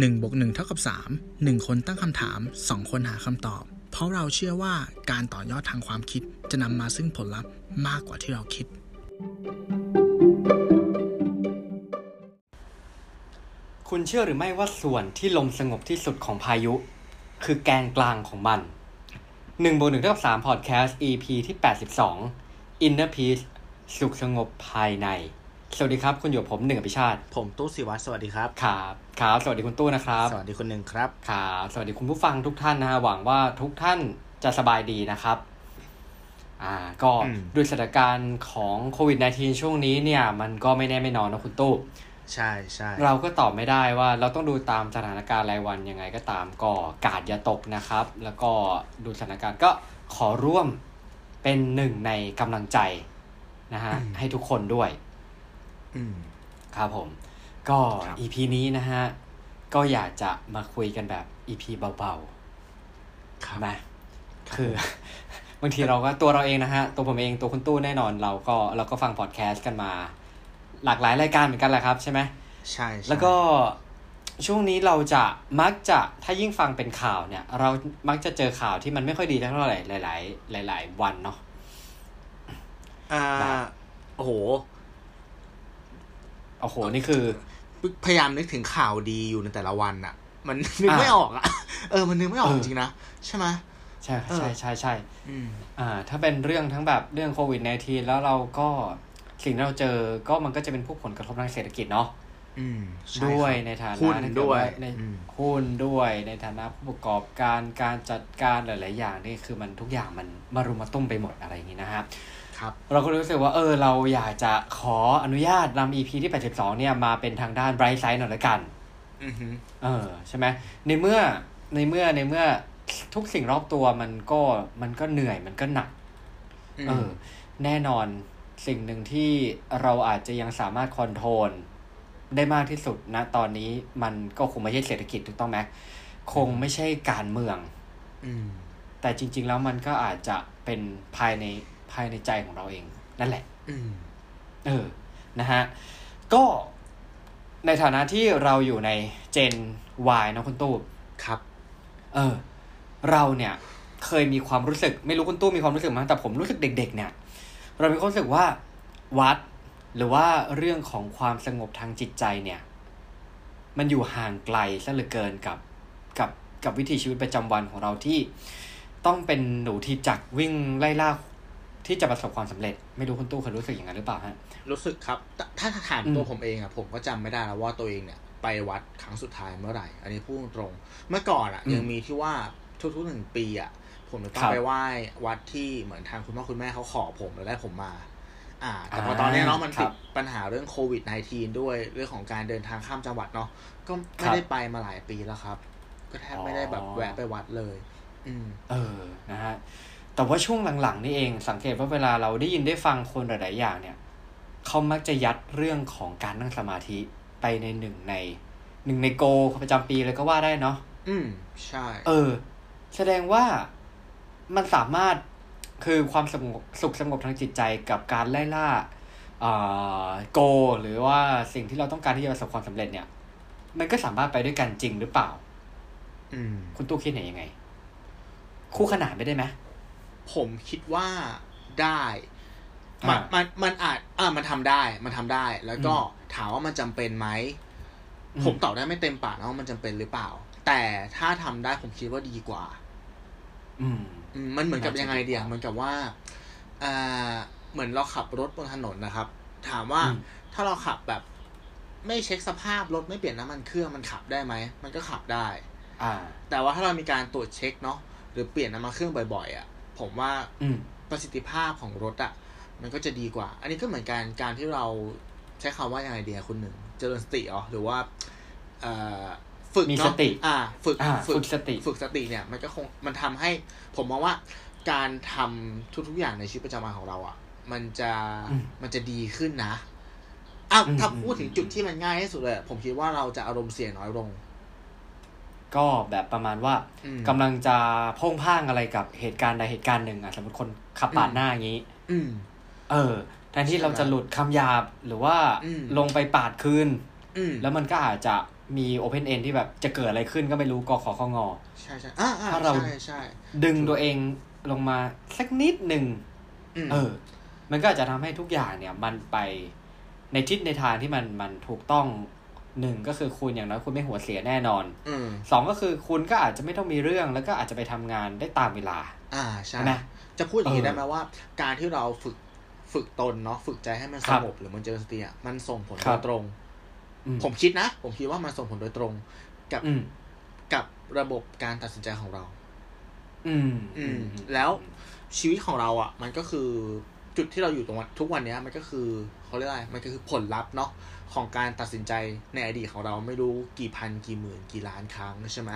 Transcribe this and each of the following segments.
1บวก1เท่ากับ 3 1 คนตั้งคำถาม 2 คนหาคำตอบ เพราะเราเชื่อว่าการต่อยอดทางความคิดจะนำมาซึ่งผลลัพธ์มากกว่าที่เราคิด คุณเชื่อหรือไม่ว่าส่วนที่ลมสงบที่สุดของพายุ คือแกนกลางของมัน1บวก1เท่ากับ3 Podcast EP ที่ 82 Inner Peace สุขสงบภายใน สวัสดีครับ คุณอยู่กับผมหนึ่งอภิชาติ ผมตู้สิวัตรสวัสดีครับครับครับสวัสดีคุณตู้นะครับ สวัสดีคุณหนึ่งครับครับสวัสดีคุณผู้ฟังทุกท่านนะฮะหวังว่าทุกท่านจะสบายดีนะครับอ่าก็อืมด้วยสถานการณ์ของโควิด -19 ช่วงนี้เนี่ยมันก็ไม่แน่ไม่นอนนะคุณตู้ใช่ใช่เราก็ตอบไม่ได้ว่าเราต้องดูตามสถานการณ์รายวันยังไงก็ตามก็กาดอย่าตกนะครับ แล้วก็ดูสถานการณ์ก็ขอร่วมเป็นหนึ่งในกำลังใจนะฮะให้ทุกคนด้วย อืมครับผม ก็ครับ EP นี้นะฮะ ก็อยากจะมาคุยกันแบบ EP เบาครับๆนะคือบางทีเราก็ตัวเราเองนะฮะ ตัวผมเองตัวคุณตู้แน่นอนเราก็เราก็ฟังพอดแคสต์กันมา หลากหลายรายการเหมือนกันแหละครับใช่ไหมใช่ใช่แล้วก็ช่วงนี้เราจะมักจะถ้ายิ่งฟังเป็นข่าวเนี่ย เรามักจะเจอข่าวที่มันไม่ค่อยดีเท่าไหร่หลาย ๆ หลาย ๆ วันเนาะอ่าแบบโอ้โห โอ้โห นี่คือ พยายามนึกถึงข่าวดีอยู่ในแต่ละวันอะมันนึกไม่ออกอะเออ มันนึกไม่ออกเอจอริงๆนะ ใช่ไหมใช่ใช่ใช่ใช่อืมอ่า ถ้าเป็นเรื่องทั้งแบบเรื่องโควิด -19 แล้วเราก็สิ่งที่เราเจอก็มันก็จะเป็นพวกผลกระทบทางเศรษฐกิจเนาะอืมใช่ด้วยครับในฐานะหุ้นถ้าเกิด้วยในอืมหุ้นด้วยในฐานะผู้ประกอบการการจัดการหลาย ๆ อย่างนี่คือมันทุกอย่างมันมารุมมาตุ้มไปหมดอะไรอย่างนี้นะฮะ ครับเราก็รู้สึกว่าเออเราอยากจะขออนุญาตนำ EP ที่ 82 เนี่ยมาเป็นทางด้าน Bright Side หน่อยละกันอือฮึเออใช่ไหมในเมื่อในเมื่อในเมื่อทุกสิ่งรอบตัวมันก็มันก็เหนื่อยมันก็หนักอืมเออแน่นอนสิ่งหนึ่งที่เราอาจจะยังสามารถคอนโทรลได้มากที่สุดนะตอนนี้มันก็คงไม่ใช่เศรษฐกิจถูกต้องไหมคงไม่ใช่การเมืองอืมแต่จริง ๆ แล้วมันก็อาจจะเป็นภายใน ภายในใจของเราเอง นั่นแหละอืมเออนะฮะก็ในฐานะที่เราอยู่ในเจน Y นะคุณตู้ครับ เออ เราเนี่ย เคยมีความรู้สึก ไม่รู้คุณตู้มีความรู้สึกมั้ยแต่ผมรู้สึกเด็ก ๆ เนี่ย เรามีความรู้สึกว่า วัด หรือว่าเรื่องของความสงบทางจิตใจเนี่ย มันอยู่ห่างไกลซะเหลือเกินกับกับกับวิถีชีวิตประจำวันของเราที่ต้องเป็นหนูที่จักรวิ่งไล่ล่า ที่จะประสบความสำเร็จ ไม่รู้คุณตู้เคยรู้สึกอย่างนั้นหรือเปล่าฮะรู้สึกครับ ถ้าถ้าถามอืมตัวผมเองอะผมก็จำไม่ได้แล้วว่าตัวเองเนี่ยไปวัดครั้งสุดท้ายเมื่อไหร่ อันนี้พูดตรงๆเมื่อก่อนอะยังมีที่ว่าทุกๆหนึ่งปีอะผมจะต้องไปไหว้วัดที่เหมือนทางคุณพ่อคุณแม่เขาขอผมแล้วได้ผมมา อ่า แต่พอตอนนี้เนาะมันติดปัญหาเรื่องโควิด -19 ด้วยเรื่องของการเดินทางข้ามจังหวัดเนาะก็ไม่ได้ไปมาหลายปีแล้วครับ ก็แทบไม่ได้แบบแวะไปวัดเลย อืม เออนะฮะ แต่ว่าช่วงหลังๆนี่เองสังเกตว่าเวลาเราได้ยินได้ฟังคนหลายๆอย่างเนี่ยเขามักจะยัดเรื่องของการนั่งสมาธิไปในหนึ่งในหนึ่งในโกประจำปีเลยก็ว่าได้เนาะอืมใช่ เออ แสดงว่ามันสามารถคือความสงบสุขสงบทางจิตใจกับการไล่ล่าโก หรือว่าสิ่งที่เราต้องการที่จะประสบความสำเร็จเนี่ย มันก็สามารถไปด้วยกันจริงหรือเปล่า อืม คุณตู้คิดเห็นยังไง คู่ขนานไม่ได้ไหม ผมคิดว่าได้มันอ่ามัมันมันอาจอ่ามันทำได้ มันทำได้ แล้วก็อืมถามว่ามันจำเป็นไหมอืมผมตอบได้ไม่เต็มปากนะว่ามันจำเป็นหรือเปล่า แต่ถ้าทำได้ผมคิดว่าดีกว่า อืมอืมมันเหมือนกับน่าจะยังไงเดียดีกว่าเหมือนกับว่าอ่าเหมือนเราขับรถบนถนนนะครับ ถามว่าอืมถ้าเราขับแบบ ไม่เช็คสภาพรถไม่เปลี่ยนน้ำมันเครื่องมันขับได้ไหมมันก็ขับได้ อ่า แต่ว่าถ้าเรามีการตรวจเช็คเนาะหรือเปลี่ยนน้ำมันเครื่องบ่อยๆอะ ผมว่าอืมประสิทธิภาพของรถอะมันก็จะดีกว่า อันนี้ก็เหมือนกันการที่เราใช้คำว่ายังไงเดียคุณหนึ่ง เจริญสติอ๋อหรือว่าเอ่อฝึกมีเนาะสติอ่า ฝึกอ่าฝึกสติ ฝึกสติเนี่ย มันก็คงมันทำให้ ผมมองว่าการทำทุกๆอย่างในชีวิตประจำวันของเราอะมันจะอืมมันจะดีขึ้นนะอ้าวอืมถ้าอืมพูดถึงจุดที่มันง่ายที่สุดเลยผมคิดว่าเราจะอารมณ์เสียน้อยลง ก็แบบประมาณว่าอืมกำลังจะพ่งพ่างอะไรกับเหตุการณ์ใดเหตุการณ์หนึ่งอะสมมติคนขับปาดอืมหน้าอย่างนี้อืมเออแทนที่ใช่ไหมเราจะหลุดคำหยาบหรือว่าอืมลงไปปาดคืนอืมแล้วมันก็อาจจะมีโอเพนเอนที่แบบจะเกิดอะไรขึ้นก็ไม่รู้กอขอข้องอใช่ใช่อ่าอ่าถ้าเราใช่ใช่ดึงตัวเองลงมาสักนิดหนึ่งอืมเออ มันก็อาจจะทำให้ทุกอย่างเนี่ย มันไปในทิศในทางที่มันมันถูกต้อง หนึ่งก็คือคุณอย่างน้อยคุณไม่หัวเสียแน่นอนอืมสองก็คือคุณก็อาจจะไม่ต้องมีเรื่องแล้วก็อาจจะไปทำงานได้ตามเวลา อ่าใช่ใช่ไหมจะพูดอย่างนี้เออได้ไหมว่า การที่เราฝึกฝึกตนเนาะฝึกใจให้มันคสรับงบหรือมันเจริญสติอะมันส่งผลครัโดบยตรงอืมผมคิดนะ ผมคิดว่ามันส่งผลโดยตรง กับอืมกับระบบการตัดสินใจของเรา อืม อืม แล้วชีวิตของเราอะ มันก็คือจุดที่เราอยู่ตรงวันทุกวันเนี้ย มันก็คือเขาเรียกอะไรมันก็คือผลลัพธ์เนาะ ของการตัดสินใจในอดีตของเราไม่รู้กี่พันกี่หมื่นกี่ล้านครั้งใช่ไหม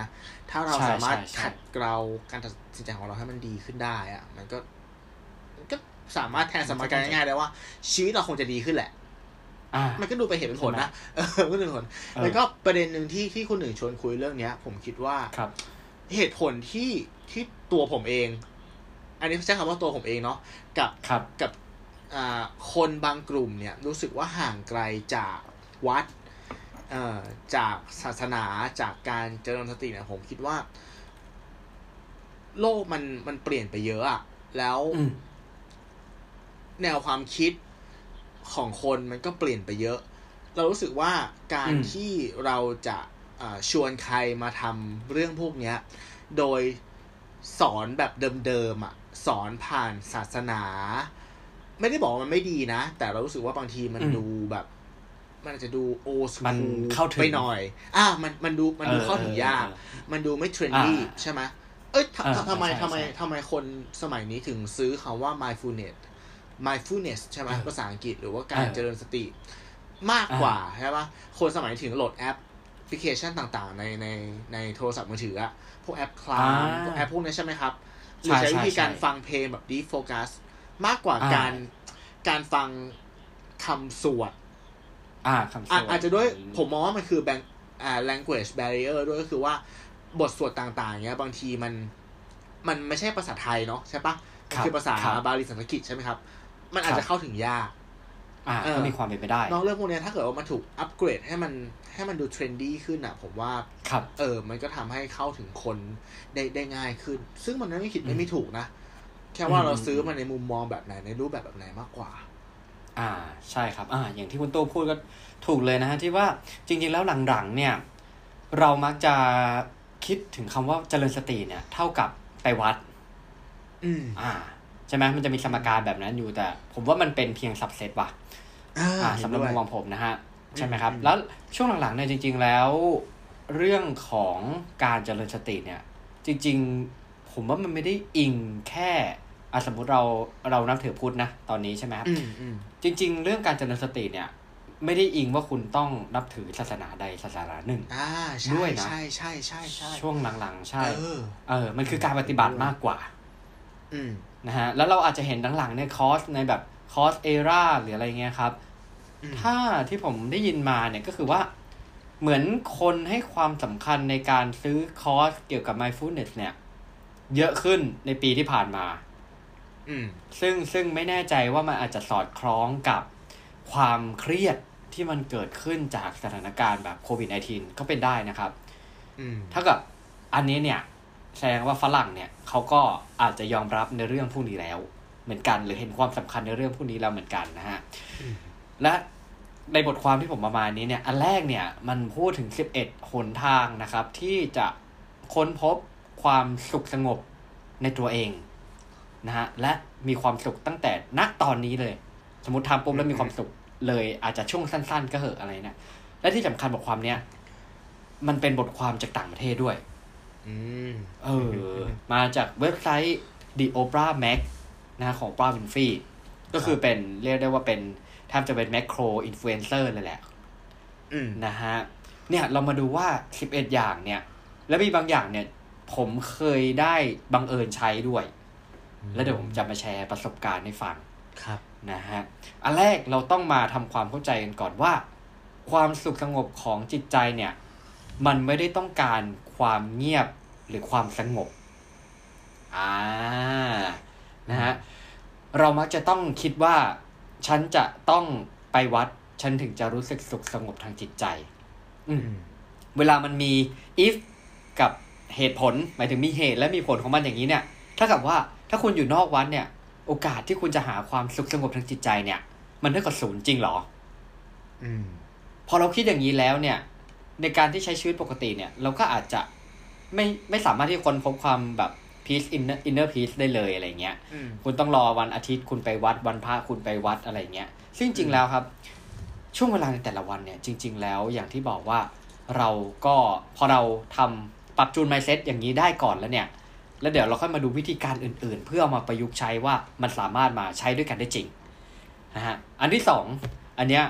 ถ้าเราใช่สามารถใช่ใช่ขัดเกลาการตัดสินใจของเราให้มันดีขึ้นได้อะมันก็มันก็สามารถแทนสมการง่ายๆได้ว่า ชีวิตเราคงจะดีขึ้นแหละอ่ามันก็ดูไปนเหตุเป็นผลนะเออก็ดูเป็นผลเออแล้วก็ประเด็นหนึ่งที่ที่คุณหนึ่งชวนคุยเรื่องเนี้ย ผมคิดว่าครับ เหตุผลที่ที่ตัวผมเอง อันนี้ใช้คำว่าตัวผมเองเนาะกับครับกับอ่าคนบางกลุ่มเนี่ย รู้สึกว่าห่างไกลจาก วัดเอ่อจากศาสนาจากการเจริญสติเนี่ยผมคิดว่า โลกมันมันเปลี่ยนไปเยอะอะแล้วอืมแนวความคิดของคนมันก็เปลี่ยนไปเยอะ เรารู้สึกว่าการอืมที่เราจะอ่าชวนใครมาทำเรื่องพวกเนี้ยโดยสอนแบบเดิมๆอะ สอนผ่านศาสนา ไม่ได้บอกว่ามันไม่ดีนะ แต่เรารู้สึกว่าบางทีมันอืมดูแบบ มันอาจจะดูโอสมันคูเข้าถึงไปหน่อย อะมันมันดูมันดูเออเข้าถึงยากเออเออมันดูไม่เทรนดี้อ่าใช่ไหมเอ้ยทำเออทำทำไมใช่ทำไมใช่ทำไมคนสมัยนี้ถึงซื้อคำว่า mindfulness mindfulness ใช่ไหมเออภาษาอังกฤษหรือว่าการเออเจริญสติมากกว่าใช่ปะคนสมัยนี้ถึงโหลดแอปพลิเคชันต่างๆ ในในในโทรศัพท์มือถืออะพวกแอปคลาอ่าพวกแอปพวกนี้ใช่ไหมครับหรืใช่อใช้วิธีใช่การใช่ฟังเพลงแบบ deep focus มากกว่าอ่าการการฟังคำสวด อ่าคำสอาจวดอาจจะด้วยผมมองว่ามันคือแบงอ่า language barrier ด้วยก็คือว่าบทสวดต่างๆเนี้ยบางทีมันมันไม่ใช่ภาษาไทยเนาะใช่ปะมันครับคือภาษาครับบาลีสันสกฤตใช่ไหมครับ มันอาจครับจะเข้าถึงยากอ่าเออก็มีความเป็นไปได้นอกเรื่องพวกเนี้ยถ้าเกิดว่ามันถูกอัปเกรดให้มันให้มันดูเทรนดี้ขึ้นอะ ผมว่าครับเออ มันก็ทำให้เข้าถึงคนได้ได้ง่ายขึ้น ซึ่งมันไม่ผิดอืมไม่ไม่ถูกนะ แค่ว่าอืมเราซื้อมันในมุมมองแบบไหนในรูปแบบแบบไหนมากกว่า อ่าใช่ครับอ่าอย่างที่คุณตู้พูดก็ถูกเลยนะฮะที่ว่าจริงๆแล้วหลังๆเนี่ยเรามักจะคิดถึงคำว่าเจริญสติเนี่ย เท่ากับไปวัด อืมอ่าใช่ไหมมันจะมีสมการแบบนั้นอยู่แต่ ผมว่ามันเป็นเพียงสับเซตว่ะอ่าอ่าเห็นสำหรับด้วยมุมมองผมนะฮะใช่ไหมครับอืมแล้วช่วงหลังๆเนี่ยจริง ๆ แล้ว เรื่องของการเจริญสติเนี่ย จริง ๆ ผมว่ามันไม่ได้อิงแค่ อะสมมุติเราเรานับถือพุทธนะตอนนี้ใช่ไหมครับอืมอืมจริง ๆ เรื่องการเจริญสติเนี่ย ไม่ได้อิงว่าคุณต้องนับถือศาสนาใดศาสนาหนึ่งอ่าใช่ด้วยนะใช่ใช่ใช่ใช่ช่วงหลังๆ ใช่ เออเออมันคือการปฏิบัติมากกว่า อืมนะฮะแล้วเราอาจจะเห็นหลังๆเนี่ยคอร์สในแบบคอร์สเอราหรืออะไรเงี้ยครับอืมถ้าที่ผมได้ยินมาเนี่ยก็คือว่าเหมือนคนให้ความสำคัญในการซื้อคอร์สเกี่ยวกับ mindfulness เนี่ย เยอะขึ้นในปีที่ผ่านมาอืม ซึ่งซึ่งไม่แน่ใจว่ามันอาจจะสอดคล้องกับความเครียดที่มันเกิดขึ้นจากสถานการณ์แบบโควิด -19 ก็เป็นได้นะครับอืมถ้ากับอันนี้เนี่ย แสดงว่าฝรั่งเนี่ยเขาก็อาจจะยอมรับในเรื่องพวกนี้แล้ว เหมือนกันหรือเห็นความสำคัญในเรื่องพวกนี้แล้วเหมือนกันนะฮะอืมและในบทความที่ผมประมาณนี้เนี่ย อันแรกเนี่ย มันพูดถึง 11 หนทางนะครับ ที่จะค้นพบความสุขสงบในตัวเอง นะฮะและมีความสุขตั้งแต่ณตอนนี้เลย สมมติทำปุ๊บแล้วมีความสุขเลยอาจจะช่วงสั้น ๆ ก็เหอะอะไรนะและที่สำคัญบทความเนี้ยมันเป็นบทความจากต่างประเทศด้วยอืมเออ มาจากเว็บไซต์ The Oprah Mag นะของ Oprah Winfrey ก็คือเป็นเรียกได้ว่าเป็นแทบจะเป็น macro influencer เลยแหละอืมนะฮะ เนี่ยเรามาดูว่า11อย่างเนี่ย แล้วมีบางอย่างเนี่ย ผมเคยได้บังเอิญใช้ด้วย แล้วเดี๋ยวผมจะมาแชร์ประสบการณ์ให้ฟังครับนะฮะอันแรกเราต้องมาทำความเข้าใจกันก่อนว่า ความสุขสงบของจิตใจเนี่ย มันไม่ได้ต้องการความเงียบหรือความสงบอ่านะฮะเรามักจะต้องคิดว่า ฉันจะต้องไปวัด ฉันถึงจะรู้สึกสุขสงบทางจิตใจ อืมเวลามันมี if กับเหตุผล หมายถึงมีเหตุและมีผลของมันอย่างนี้เนี่ยถ้ากับว่า ถ้าคุณอยู่นอกวัดเนี่ย โอกาสที่คุณจะหาความสุขสงบทางจิตใจเนี่ย มันเท่ากับศูนย์จริงเหรอ อืม พอเราคิดอย่างนี้แล้วเนี่ย ในการที่ใช้ชีวิตปกติเนี่ย เราก็อาจจะไม่ไม่สามารถที่คนพบความแบบ peace inner inner peace ได้เลยอะไรเงี้ยอืมคุณต้องรอวันอาทิตย์คุณไปวัดวันพระคุณไปวัดอะไรเงี้ย ซึ่งจริงๆแล้วครับ ช่วงเวลาในแต่ละวันเนี่ย จริง ๆ แล้วอย่างที่บอกว่าเราก็พอเราทำปรับจูน mindset อย่างนี้ได้ก่อนแล้วเนี่ย แล้วเดี๋ยวเราค่อยมาดูวิธีการอื่น ๆ เพื่อเอามาประยุกต์ใช้ว่ามันสามารถมาใช้ด้วยกันได้จริงนะฮะอันที่สองอันเนี้ย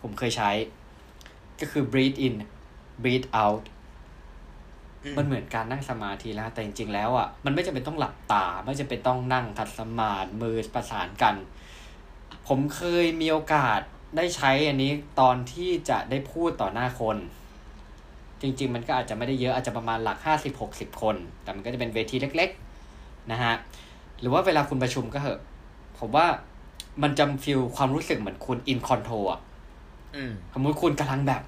ผมเคยใช้ ก็คือ breathe in breathe out มันเหมือนการนั่งสมาธิแล้วแต่จริง ๆ แล้วอะมันไม่จำเป็นต้องหลับตา ไม่จำเป็นต้องนั่งขัดสมาธิมือประสานกัน ผมเคยมีโอกาสได้ใช้อันนี้ตอนที่จะได้พูดต่อหน้าคน จริง ๆ มันก็อาจจะไม่ได้เยอะอาจจะประมาณหลักห้าสิบหกสิบคน แต่มันก็จะเป็นเวทีเล็กๆนะฮะหรือว่าเวลาคุณประชุมก็เหอะ ผมว่ามันจะ feel ความรู้สึกเหมือนคุณ in control อะอืมสมมติคุณกำลังแบบ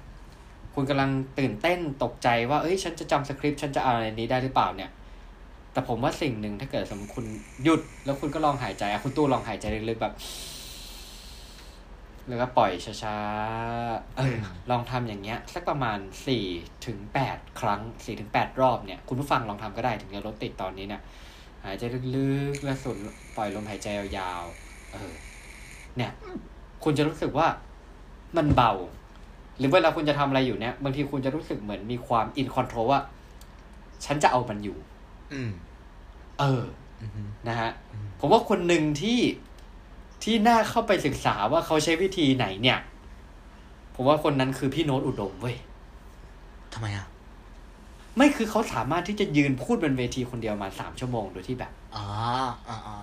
คุณกำลังตื่นเต้นตกใจว่า เอ้ย ฉันจะจำสคริปต์ฉันจะเอาอะไรนี้ได้หรือเปล่าเนี่ย แต่ผมว่าสิ่งหนึ่งถ้าเกิดสมมติคุณหยุด แล้วคุณก็ลองหายใจอะคุณตู้ลองหายใจลึกๆแบบ แล้วก็ปล่อยช้าๆเออลองทำอย่างเงี้ย สักประมาณสี่ถึงแปดครั้งสี่ถึงแปดรอบเนี่ย คุณผู้ฟังลองทำก็ได้ถึงจะรถติดตอนนี้เนี่ย หายใจลึกๆแล้วสูดปล่อยลมหายใจยาวๆ เออ เนี่ย คุณจะรู้สึกว่ามันเบา หรือเวลาคุณจะทำอะไรอยู่เนี่ย บางทีคุณจะรู้สึกเหมือนมีความ in control ว่า ฉันจะเอามันอยู่ อืมเอออืมนะฮะ ผมว่าคนหนึ่งที่ ที่น่าเข้าไปศึกษาว่าเขาใช้วิธีไหนเนี่ย ผมว่าคนนั้นคือพี่โน้ตอุดมเว้ยทำไมอะ ไม่คือเขาสามารถที่จะยืนพูดบนเวทีคนเดียวมาสามชั่วโมงโดยที่แบบอ๋ออ่าอ่า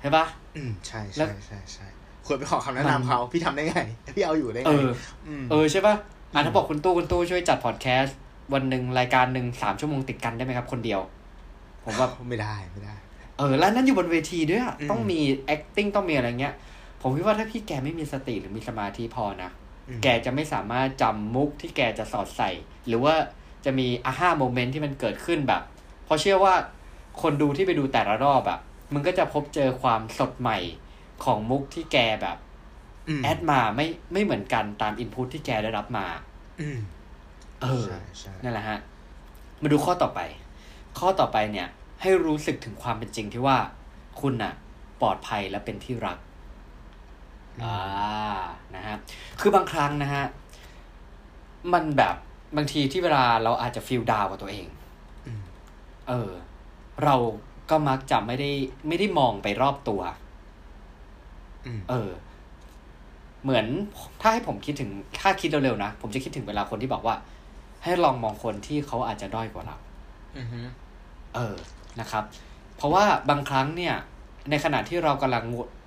ใช่ปะอืมใช่แล้ใช่วใช่ใช่ควรไปขอคำแนะมันนำเขาพี่ทำได้ไงพี่เอาอยู่ได้ไงเอออืมเออใช่ปะอะถ้าบอกคุณตู้คุณตู้ช่วยจัดพอดแคสต์วันหนึ่งรายการหนึ่งสามชั่วโมงติดกันได้ไหมครับ คนเดียว ผมว่าไม่ได้ไม่ได้ เออแล้วนั่นอยู่บนเวทีด้วยอะอืมต้องมี acting ต้องมีอะไรเงี้ย ผมคิดว่าถ้าพี่แกไม่มีสติหรือมีสมาธิพอนะอืมแกจะไม่สามารถจำมุกที่แกจะสอดใส่ หรือว่าจะมีอาห้าโมเมนต์ที่มันเกิดขึ้นแบบเพราะเชื่อว่าคนดูที่ไปดูแต่ละรอบอะมันก็จะพบเจอความสดใหม่ของมุกที่แกแบบอืมแอดมาไม่ไม่เหมือนกันตามอินพุตที่แกได้รับมาอืมเออใช่ใช่นั่นแหละฮะ มาดูข้อต่อไป ข้อต่อไปเนี่ย ให้รู้สึกถึงความเป็นจริงที่ว่า คุณน่ะ ปลอดภัยและเป็นที่รักอ่านะฮะคือบางครั้งนะฮะมันแบบบางทีที่เวลาเราอาจจะฟีลดาวกับตัวเองอืมเออ เราก็มักจะไม่ได้ ไม่ได้มองไปรอบตัวอืมเออ เหมือนถ้าให้ผมคิดถึง ถ้าคิดเร็วๆนะผมจะคิดถึงเวลาคนที่บอกว่า ให้ลองมองคนที่เขาอาจจะด้อยกว่าเราอือฮึเออ นะครับ เพราะว่าบางครั้งเนี่ยในขณะที่เรากำลัง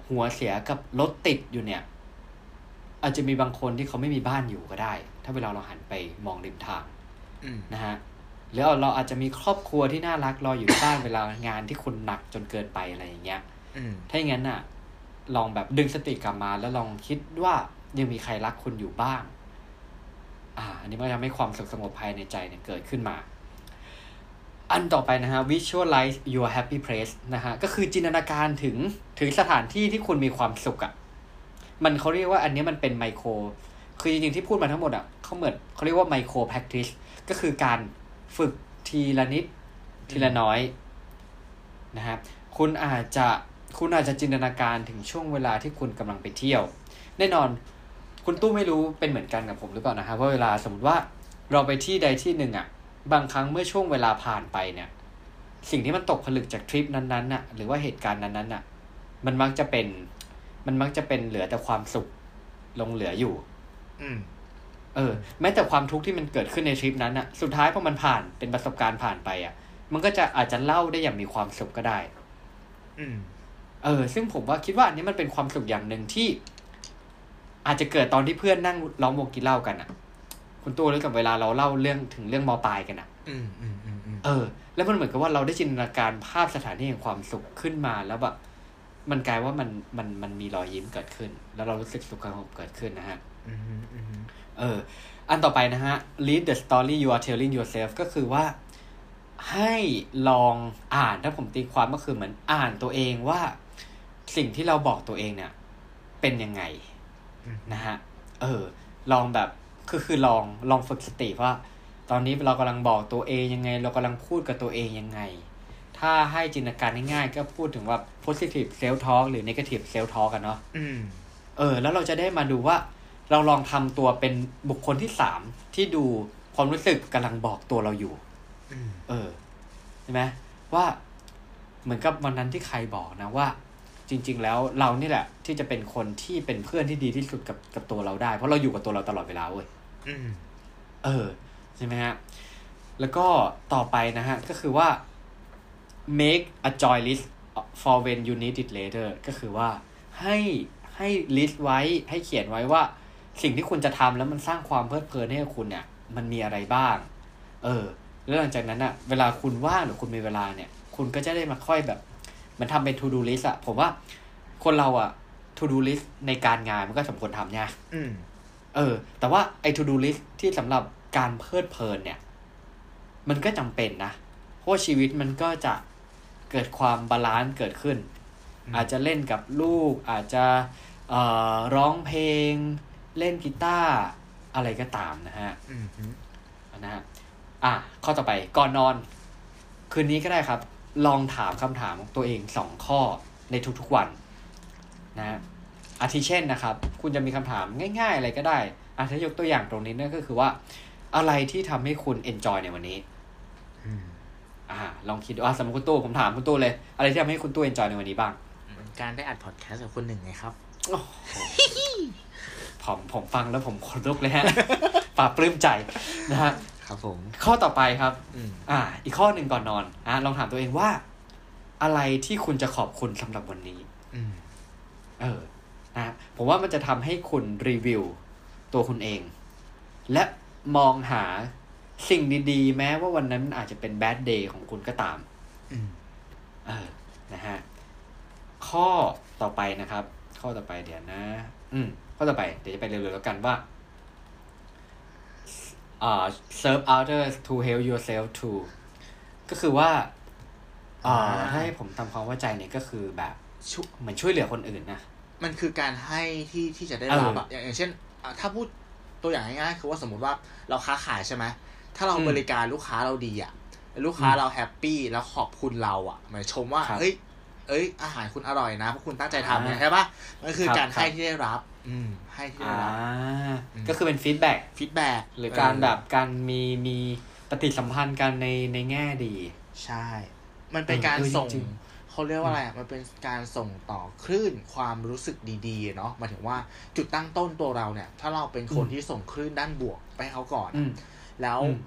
หัวเสียกับรถติดอยู่เนี่ย อาจจะมีบางคนที่เขาไม่มีบ้านอยู่ก็ได้ ถ้าเวลาเราหันไปมองริมทางอืมนะฮะหรือเราอาจจะมีครอบครัวที่น่ารักรออยู่ที่บ้านเวลางานที่คุณหนักจนเกินไปอะไรอย่างเงี้ยอืมถ้าอย่างนั้นน่ะ ลองแบบดึงสติกลับมา แล้วลองคิดว่ายังมีใครรักคุณอยู่บ้าง อ่า อันนี้มันจะทำให้ความสุขสงบภายในใจเนี่ยเกิดขึ้นมา อันต่อไปนะฮะ visualize your happy place นะฮะ ก็คือจินตนาการถึงถึงสถานที่ที่คุณมีความสุขอะ่ะ มันเขาเรียกว่าอันนี้มันเป็นไมโคร คือจริงๆที่พูดมาทั้งหมดอะ่ะเขาเหมือนเขาเรียกว่าไมโคร practice ก็คือการฝึกทีละนิด ทีละน้อยนะครับ คุณอาจจะคุณอาจจะจินตนาการถึงช่วงเวลาที่คุณกำลังไปเที่ยว แน่นอน คุณตู้ไม่รู้เป็นเหมือนกันกับผมหรือเปล่านะครับว่าเวลาสมมติว่าเราไปที่ใดที่หนึ่งอะ บางครั้งเมื่อช่วงเวลาผ่านไปเนี่ย สิ่งที่มันตกผลึกจากทริปนั้นๆน่ะ หรือว่าเหตุการณ์นั้นๆน่ะ มันมักจะเป็น มันมักจะเป็นเหลือแต่ความสุขลงเหลืออยู่ อืม เออ แม้แต่ความทุกข์ที่มันเกิดขึ้นในทริปนั้นอะ สุดท้ายพอมันผ่านเป็นประสบการณ์ผ่านไปอะ มันก็จะอาจจะเล่าได้อย่างมีความสุขก็ได้ อืม เออ ซึ่งผมว่าคิดว่าอันนี้มันเป็นความสุขอย่างหนึ่งที่ อาจจะเกิดตอนที่เพื่อนนั่งล้อมวงกินเหล้ากันอะ คุณตัวรู้กับเวลาเราเล่าเรื่องถึงเรื่องมอปลายกันอะอืมอืมอืมอืมเออ แล้วมันเหมือนกับว่าเราได้จินตนาการภาพสถานที่แห่งความสุขขึ้นมาแล้วแบบมันกลายว่ามันมันมันมีรอยยิ้มเกิดขึ้น แล้วเรารู้สึกสุขสงบเกิดขึ้นนะฮะอืมอืมเออ อันต่อไปนะฮะ read the story you are telling yourself ก็คือว่าให้ลองอ่านถ้าผมตีความก็คือเหมือนอ่านตัวเองว่าสิ่งที่เราบอกตัวเองเนี่ย เป็นยังไงนะฮะ เออ ลองแบบ คือคือลองลองฝึกสติว่า ตอนนี้เรากำลังบอกตัวเองยังไง เรากำลังพูดกับตัวเองยังไง ถ้าให้จินตนาการง่ายๆก็พูดถึงว่า positive self talk หรือ negative self talk กันเนาะอืมเออ แล้วเราจะได้มาดูว่า เราลองทำตัวเป็นบุคคลที่สามที่ดูความรู้สึกกำลังบอกตัวเราอยู่อืมเออใช่ไหมว่าเหมือนกับวันนั้นที่ใครบอกนะว่า จริง ๆ แล้วเรานี่แหละ ที่จะเป็นคนที่เป็นเพื่อนที่ดีที่สุดกับกับตัวเราได้ เพราะเราอยู่กับตัวเราตลอดเวลาเว้ยอืม เออ ใช่ไหมฮะ แล้วก็ต่อไปนะฮะ ก็คือว่า make a joy list for when you need it later ก็คือว่าให้ให้ list ไว้ให้เขียนไว้ว่า สิ่งที่คุณจะทำแล้วมันสร้างความเพลิดเพลินให้กับคุณเนี่ย มันมีอะไรบ้าง เออ แล้วหลังจากนั้นอะเวลาคุณว่างหรือคุณมีเวลาเนี่ย คุณก็จะได้มาค่อยแบบ มันทำเป็น to do list อะผมว่าคนเราอะ to do list ในการงานมันก็สมควรทำเนี่ยอืม เออ แต่ว่าไอ้ to do list ที่สำหรับการเพลิดเพลินเนี่ย มันก็จำเป็นนะ เพราะว่าชีวิตมันก็จะเกิดความ balance เกิดขึ้นอืมอาจจะเล่นกับลูก อาจจะเอ่อร้องเพลง เล่นกีตาร์อะไรก็ตามนะฮะอืมฮึนะฮะอะ ข้อต่อไปก่อนนอน คืนนี้ก็ได้ครับ ลองถามคำถามของตัวเองสองข้อในทุกๆวัน นะฮะ อาทิเช่นนะครับ คุณจะมีคำถามง่าย ๆ อะไรก็ได้ อาถ้ายกตัวอย่างตรงนี้นั่นก็คือว่า อะไรที่ทำให้คุณเอนจอยในวันนี้อืมอ่า ลองคิดดูอะสมมติคุณตู้ผมถามคุณตู้เลย อะไรที่ทำให้คุณตู้เอนจอยในวันนี้บ้าง การได้อัดพอดแคสต์กับคนหนึ่งไงครับโอ้โหผมผมฟังแล้วผมขนลุกเลยฮะปลาบปลื้มใจนะฮะครับผม ข้อต่อไปครับอืมอ่า อีกข้อหนึ่งก่อนนอนอะลองถามตัวเองว่า อะไรที่คุณจะขอบคุณสำหรับวันนี้ อืมเออ นะฮะผมว่ามันจะทำให้คุณรีวิวตัวคุณเอง และมองหาสิ่งดี ๆ แม้ว่าวันนั้นมันอาจจะเป็นแบดเดย์ของคุณก็ตามอืมเออนะฮะข้อต่อไปนะครับ ข้อต่อไปเดี๋ยวนะ อืมข้อต่อไปเดี๋ยวจะไปเร็วๆแล้วกันว่าอ่า serve others to help yourself too ก็คือว่าอ่าอ่าถ้าให้ผมทำความเข้าใจเนี่ยก็คือแบบชุเหมือนช่วยเหลือคนอื่นนะ มันคือการให้ที่ที่จะได้เออรับอะอย่างอย่างเช่นอะถ้าพูดตัวอย่างง่ายๆคือว่าสมมติว่าเราค้าขายใช่ไหมถ้าเราอืมบริการลูกค้าเราดีอะแล้วลูกค้าอืมเรา happy แล้วขอบคุณเราอะหมายชมว่าครับเฮ้ยเอ้ย อาหารคุณอร่อยนะเพราะคุณตั้งใจทำเนี่ยอ่าใช่ปะมันคือครับการให้ครับที่ได้รับ อืม ให้ที่ได้อ่ารับอืมก็คือเป็น feedback feedback หรือการแบบการมีมีปฏิสัมพันธ์กันในในแง่ดี ใช่ มันเป็นการเออส่งจริง เขาเรียกว่าอะไรอะมันเป็นการส่งต่อคลื่นความรู้สึกดีๆเนาะหมายถึงว่าจุดตั้งต้นตัวเราเนี่ย ถ้าเราเป็นคนอืมที่ส่งคลื่นด้านบวกไปให้เขาก่อนอือะมแล้วอืม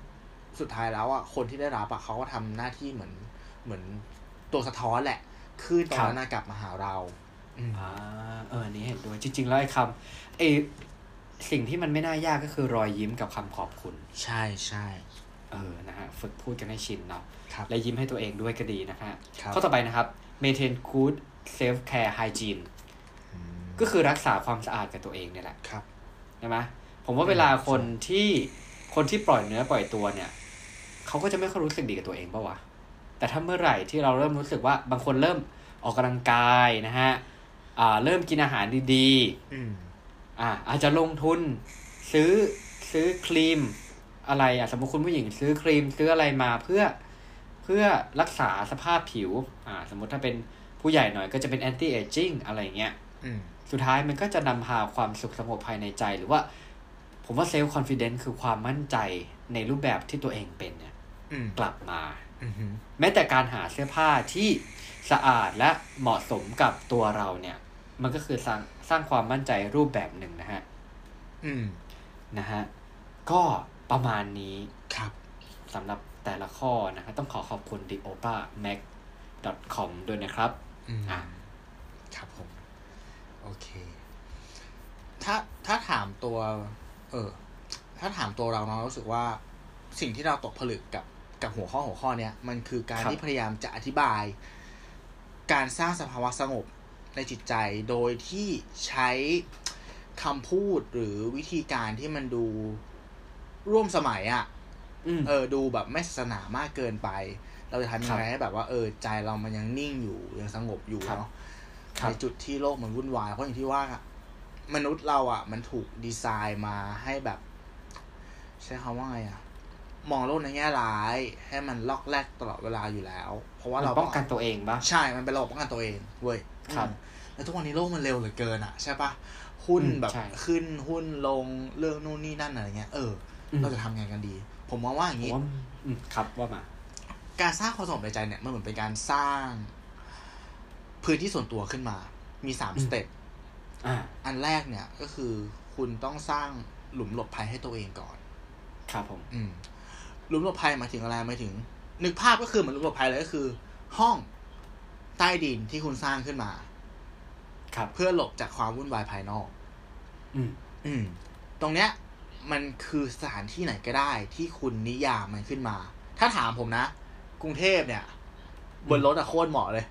สุดท้ายแล้วอะคนที่ได้รับอะเขาก็ทำหน้าที่เหมือนเหมือนตัวสะท้อนแหละคลื่นตรงนั้นนะกลับมาหาเราอืมอ่าเอออันนี้เห็นด้วยจริงๆแล้วไอ้คำไอ้สิ่งที่มันไม่น่ายากก็คือรอยยิ้มกับคำขอบคุณ ใช่ใช่ เออนะฮะฝึกพูดกันให้ชินเนาะครับและยิ้มให้ตัวเองด้วยก็ดีนะฮะครับข้อต่อไปนะครับ maintain good self care hygiene อืมก็คือรักษาความสะอาดกับตัวเองเนี่ยแหละครับใช่ไหมผมว่าเวลาคนที่คนที่ปล่อยเนื้อปล่อยตัวเนี่ยเขาก็จะไม่ค่อยรู้สึกดีกับตัวเองปะวะแต่ถ้าเมื่อไหร่ที่เราเริ่มรู้สึกว่าบางคนเริ่มออกกำลังกายนะฮะอ่าเริ่มกินอาหารดีอืมๆอ่าอาจจะลงทุน ซื้อซื้อครีม อะไรอะสมมติคุณผู้หญิงซื้อครีมซื้ออะไรมาเพื่อเพื่อรักษาสภาพผิว อ่า สมมติถ้าเป็นผู้ใหญ่หน่อยก็จะเป็น anti aging อะไรเงี้ยอืมสุดท้ายมันก็จะนำพาความสุขสงบภายในใจ หรือว่า ผมว่าเซลล์คอนฟ idence คือความมั่นใจในรูปแบบที่ตัวเองเป็นเนี่ยอืมกลับมาอืมฮึแม้แต่การหาเสื้อผ้าที่สะอาดและเหมาะสมกับตัวเราเนี่ย มันก็คือสร้างสร้างความมั่นใจรูปแบบหนึ่งนะฮะอืมนะฮะ ก็ ประมาณนี้ครับสำหรับแต่ละข้อนะฮะต้องขอขอบคุณ d i o p a m a c com ด้วยนะครับอืมอะครับผม โอเค ถ้าถ้าถามตัว เออ ถ้าถามตัวเราเนาะรู้สึกว่าสิ่งที่เราตกผลึกกับกับหัวข้อหัวข้อเนี้ยมันคือการครับที่พยายามจะอธิบาย การสร้างสภาวะสงบในจิตใจโดยที่ใช้คำพูดหรือวิธีการที่มันดู ร่วมสมัยอะอืมเออดูแบบไม่ศาสนามากเกินไป เราจะทำยังไงให้แบบว่าเออใจเรามันยังนิ่งอยู่ยังสงบอยู่ครับเนาะครับในจุดที่โลกมันวุ่นวายเพราะอย่างที่ว่าอะมนุษย์เราอะ มันถูกดีไซน์มาให้แบบ ใช้คำว่าไงอะมองโลกในแง่ร้าย ให้มันลอกแลกตลอดเวลาอยู่แล้ว เพราะว่ามันเราป้องกันตัวเองปะใช่ มันเป็นระบบป้องกันตัวเองเว้ยครับอืมแล้วทุกวันนี้โลกมันเร็วเหลือเกินอะใช่ปะหุ้นอืมแบบใช่ขึ้นหุ้นลงเรื่องนู่นนี่นั่นอะไรเงี้ยเอออม เราจะทำไงกันดี ผมมองว่าอย่างผมนี้ว่าอืมครับว่ามา การสร้างความสงบในใจเนี่ยมันเหมือนเป็นการสร้าง พื้นที่ส่วนตัวขึ้นมา มีสามอืมสเต็ปอ่าอันแรกเนี่ยก็คือคุณต้องสร้างหลุมหลบภัยให้ตัวเองก่อน ครับผม อืม หลุมหลบภัยหมายถึงอะไรหมายถึง นึกภาพก็คือเหมือนหลุมหลบภัยเลยก็คือ ห้องใต้ดินที่คุณสร้างขึ้นมา ครับ เพื่อหลบจากความวุ่นวายภายนอก อืม อืม ตรงเนี้ย มันคือสถานที่ไหนก็ได้ที่คุณนิยามมันขึ้นมา ถ้าถามผมนะ กรุงเทพเนี่ย บนรถอะโคตรเหมาะเลย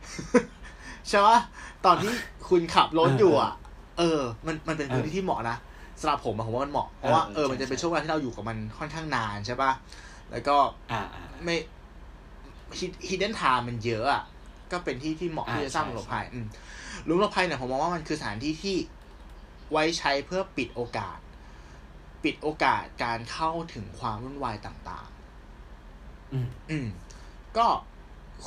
ใช่ปะตอนที่คุณขับรถอยู่อะเออ มันมันเป็นพื้นที่ที่เหมาะนะสำหรับผมอะผมว่ามันเหมาะเพราะว่าเออเออใช่มันจะเป็นใช่ช่วงเวลาที่เราอยู่กับมันค่อนข้างนานใช่ปะแล้วก็อ่าอ่าไม่ฮิดเด้นไทม์มันเยอะอะก็เป็นที่ที่เหมาะอ่าที่จะสร้างใช่หลุมหลบภัยอืมหลุมหลบภัยเนี่ยผมมองว่ามันคือสถานที่ที่ไว้ใช้เพื่อปิดโอกาส ปิดโอกาสการเข้าถึงความวุ่นวายต่างอืมๆอืมก็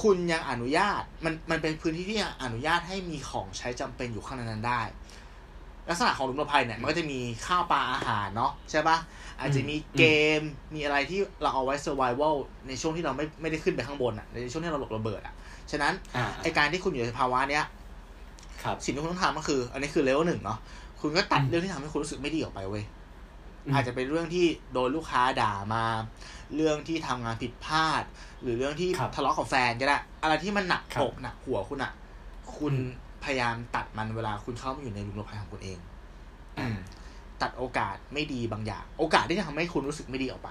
คุณยังอนุญาตมันมันเป็นพื้นที่ที่อนุญาตให้มีของใช้จำเป็นอยู่ข้างในนั้นได้ ลักษณะของหลุมหลบภัยเนี่ยมันก็จะมีข้าวปลาอาหารเนาะใช่ปะอาจจะมีเกมมีอะไรที่เราเอาไว้ survival ในช่วงที่เราไม่ไม่ได้ขึ้นไปข้างบนอะในช่วงที่เราหลบระเบิดอะฉะนั้นอ่าไอการที่คุณอยู่ในภาวะเนี้ยครับสิ่งที่คุณต้องทำก็คือ อันนี้คือเลเวลหนึ่งเนาะคุณก็ตัดอืมเรื่องที่ทำให้คุณรู้สึกไม่ดีออกไปเว้ย อืมอาจจะเป็นเรื่องที่โดนลูกค้าด่ามา เรื่องที่ทำงานผิดพลาด หรือเรื่องที่ครับทะเลาะกับแฟนก็ได้อะไรที่มันหนักครับอกหนักหัวคุณอะคุณอืมพยายามตัดมันเวลาคุณเข้ามาอยู่ในหลุมหลบภัยของคุณเองอืมตัดโอกาสไม่ดีบางอย่าง โอกาสที่จะทำให้คุณรู้สึกไม่ดีออกไป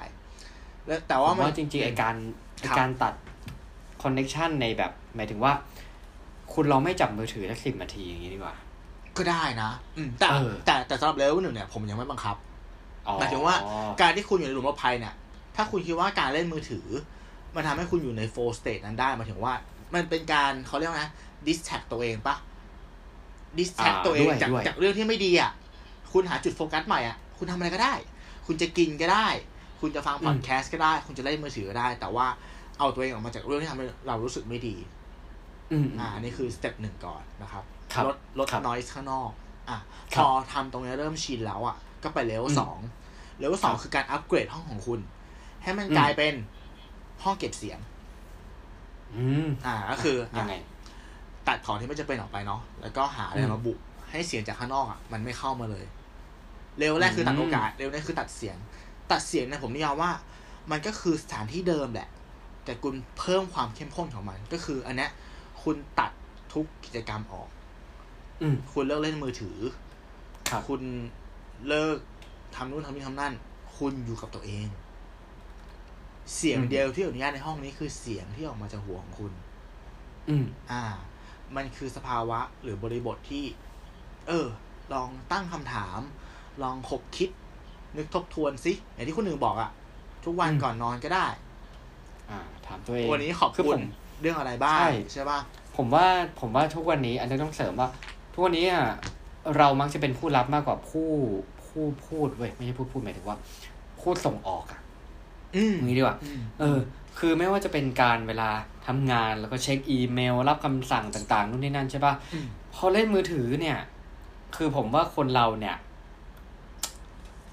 แล้วแต่ผมว่ามันว่าจริงๆไอการไอครับการตัด connection ในแบบ หมายถึงว่า คุณลองไม่จับมือถือสักสิบนาทีอย่างนี้ดีกว่า ก็ได้นะ อืมแต่เออแต่แต่สำหรับเลเวลหนึ่งเนี่ยผมยังไม่บังคับอ๋อ หมายถึงว่าการที่คุณอยู่ในหลุมหลบภัยเนี่ยถ้าคุณคิดว่าการเล่นมือถือ มันทำให้คุณอยู่ในโฟล์สเต e นั้นได้หมายถึงว่า มันเป็นการเขาเรียกว่านะ distract ตัวเองปะ distract อ่าตัวเองด้วยจากด้วยจากเรื่องที่ไม่ดีอะคุณหาจุดโฟกัสใหม่อะคุณทำอะไรก็ได้ คุณจะกินก็ได้ คุณจะฟังพอดแคสต์ก็ได้ คุณจะเล่นมือถือก็ได้ แต่ว่าเอาตัวเองออกมาจากเรื่องที่ทำให้เรารู้สึกไม่ดีอืมอ่าอันนี้คือ step หนึ่งก่อนนะครับครับลดลดครับ noise ข้างนอก อะครับพอทำตรงนี้เริ่มชินแล้วอะ ก็ไปเลเวลอืมสองเลเวลสองครับคือการอัปเกรดห้องของคุณ ให้มันอืมกลายเป็นห้องเก็บเสียง อืมอ่าก็คืออะยังไง ตัดของที่ไม่จำเป็นออกไปเนาะแล้วก็หาอะไรอืมมาบุให้เสียงจากข้างนอกอะมันไม่เข้ามาเลย เร็วแรกคือตัดอืมโอกาส เร็วแรกคือตัดเสียง ตัดเสียงเนี่ยผมนิยามว่า มันก็คือสถานที่เดิมแหละ แต่คุณเพิ่มความเข้มข้นของมัน ก็คืออันเนี้ยคุณตัดทุกกิจกรรมออก อืมคุณเลิกเล่นมือถือครับคุณ เลิกทำนู่นทำนี่ทำนั่น คุณอยู่กับตัวเอง เสียงอืมเดียวที่อนุญาตในห้องนี้คือเสียงที่ออกมาจากหัวของคุณ อืม อ่า มันคือสภาวะหรือบริบทที่ เออ ลองตั้งคำถาม ลองคบคิด นึกทบทวนสิอย่างที่คุณหนึ่งบอกอะทุกวันอืมก่อนนอนก็ได้ อ่า ถามตัวเอง วันนี้ขอบคือคุผณมเรื่องอะไรบ้างใช่ใช่ป่ะผมว่าผมว่าทุกวันนี้อันนี้ต้องเสริมว่า ทุกวันนี้อะ เรามักจะเป็นผู้รับมากกว่าผู้ผู้พูดเว้ยไม่ใช่ผู้พูดหมายถึงว่าพูดส่งออกอะอืมอย่างนี้ดีกว่าอืมเออ คือไม่ว่าจะเป็นการเวลาทำงานแล้วก็เช็คอีเมล รับคำสั่งต่างๆนู่นนี่นั่นใช่ปะอืมพอเล่นมือถือเนี่ย คือผมว่าคนเราเนี่ย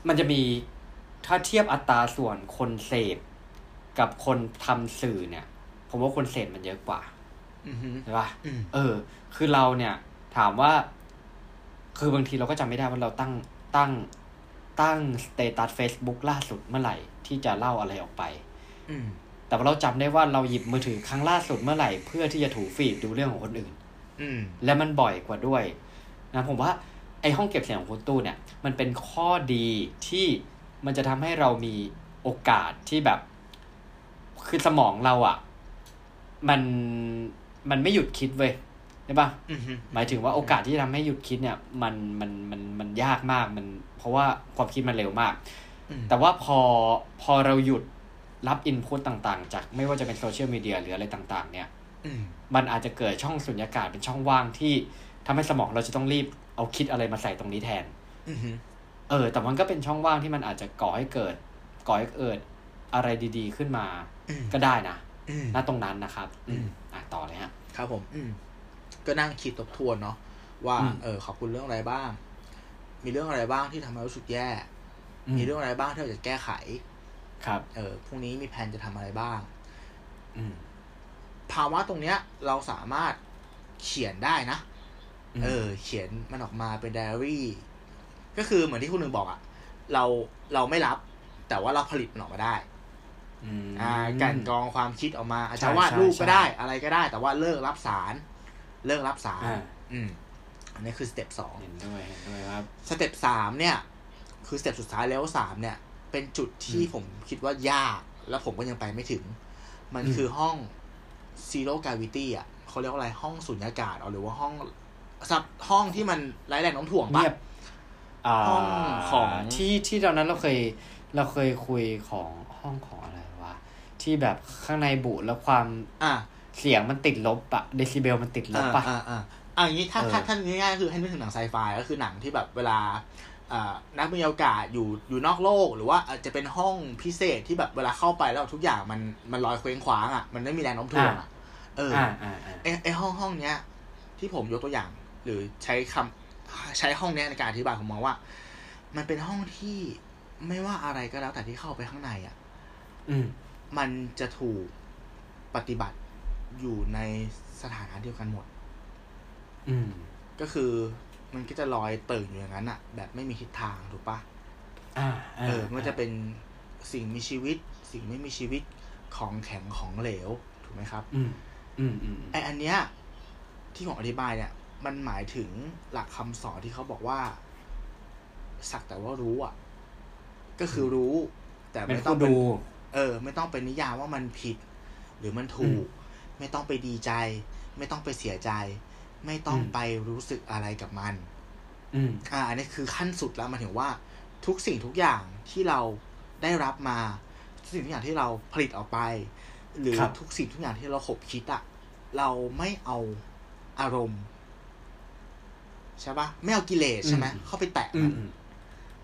มันจะมีถ้าเทียบอัตราส่วนคนเสพกับคนทำสื่อเนี่ย ผมว่าคนเสพมันเยอะกว่าอืมอืมใช่ปะอืมเออ คือเราเนี่ย ถามว่า คือบางทีเราก็จำไม่ได้ว่าเราตั้งตั้งตั้งสเตตัส Facebook ล่าสุดเมื่อไหร่ที่จะเล่าอะไรออกไปอืมแต่ว่าเราจำได้ว่าเราหยิบมือถือครั้งล่าสุดเมื่อไหร่ เพื่อที่จะถูฟีดดูเรื่องของคนอื่นอืมและมันบ่อยกว่าด้วยนะผมว่าไอห้องเก็บเสียงของคุณตู้เนี่ย มันเป็นข้อดีที่มันจะทำให้เรามีโอกาสที่แบบ คือสมองเราอะ่ะ มันมันไม่หยุดคิดเว้ยใช่ปะอืมอืมหมายถึงว่าโอกาสที่จะทำให้หยุดคิดเนี่ย มันมันมันมันยากมากมัน เพราะว่าความคิดมันเร็วมาก แต่ว่าพอพอเราหยุดรับ input ต่างๆ จากไม่ว่าจะเป็นโซเชียลมีเดียหรืออะไรต่าง ๆ เนี่ยมันอาจจะเกิดช่องสุญญากาศเป็นช่องว่างที่ทำให้สมองเราจะต้องรีบเอาคิดอะไรมาใส่ตรงนี้แทนเออ แต่มันก็เป็นช่องว่างที่มันอาจจะก่อให้เกิด ก่อให้เกิดอะไรดีๆขึ้นมา ก็ได้นะณตรงนั้นนะครับอืมอะต่อเลยฮะ ครับผมอืม ก็นั่งคิดทบทวนเนาะว่า เออขอบคุณเรื่องอะไรบ้าง มีเรื่องอะไรบ้างที่ทำให้รู้สึกแย่ มีเรื่องอะไรบ้างที่เราจะแก้ไข ครับ เออพรุ่งนี้มีแผนจะทำอะไรบ้าง อืมภาวะตรงเนี้ย เราสามารถเขียนได้นะ เออ เขียนมันออกมาเป็นไดอารี่ ก็คือเหมือนที่คุณหนึ่งบอกอะเราเราไม่รับ แต่ว่าเราผลิตมันออกมาได้อ่ากลั่นกรองความคิดออกมา อาจจะวาดรูปก็ได้ อะไรก็ได้ แต่ว่าเลิกรับสาร เลิกรับสารอืมอันนี้คือ step สองเห็นด้วยเห็นด้วยครับ step สามเนี่ย คือ step สุดท้ายแล้วสามเนี่ย เป็นจุดที่ผมคิดว่ายาก แล้วผมก็ยังไปไม่ถึง มันคือห้อง zero gravity อะเขาเรียกว่าอะไรห้องสุญญากาศหรือว่าห้องซับห้องที่มันไร้แรงโน้มถ่วงปะเงียบห้องของที่ที่ตอนนั้นเราเคยเราเคยคุยของห้องของอะไรวะที่แบบข้างในบุแล้วความ อะ เสียงมันติดลบอะเดซิเบลมันติดลบอ่าปะอ่าอ่าอ่าอย่างนี้ถ้าเออถ้าท่านง่ายๆคือให้นึกถึงหนังไซไฟก็คือหนังที่แบบเวลาอ่านักบินอวกาศอยู่อยู่นอกโลก หรือว่าอาจจะเป็นห้องพิเศษที่แบบเวลาเข้าไปแล้วทุกอย่างมันมันลอยเคว้งคว้างอะมันไม่มีแรงโน้มถ่วงอะเอออ่าอ่าอ่าไอไอห้องห้องเนี้ย ที่ผมยกตัวอย่าง หรือใช้คำใช้ห้องเนี้ยในการอธิบายผมมองว่า มันเป็นห้องที่ไม่ว่าอะไรก็แล้วแต่ที่เข้าไปข้างในอะอืมมันจะถูกปฏิบัติ อยู่ในสถานะเดียวกันหมด อืม ก็คือมันก็จะลอยเติ่งอยู่อย่างนั้นอะแบบไม่มีทิศทางถูกปะอ่าเออ มันจะเป็นสิ่งมีชีวิต สิ่งไม่มีชีวิตของแข็งของเหลว ถูกไหมครับ อืม อืมอืมไออันเนี้ย ที่ผมอธิบายเนี่ย มันหมายถึงหลักคำสอนที่เขาบอกว่า สักแต่ว่ารู้อะ ก็คือรู้ แต่เป็นไม่ต้อผู้งเป็นดู เออ ไม่ต้องเป็นนิยามว่ามันผิด หรือมันถูก ไม่ต้องไปดีใจ ไม่ต้องไปเสียใจ ไม่ต้องอืมไปรู้สึกอะไรกับมัน อืมอ่าอันนี้คือขั้นสุดแล้วหมายถึงว่าทุกสิ่งทุกอย่างที่เราได้รับมา ทุกสิ่งทุกอย่างที่เราผลิตออกไป หรือครับทุกสิ่งทุกอย่างที่เราขบคิดอะเราไม่เอาอารมณ์ใช่ปะไม่เอากิเลสใช่ไหมเข้าไปแตะอืมัมนอืม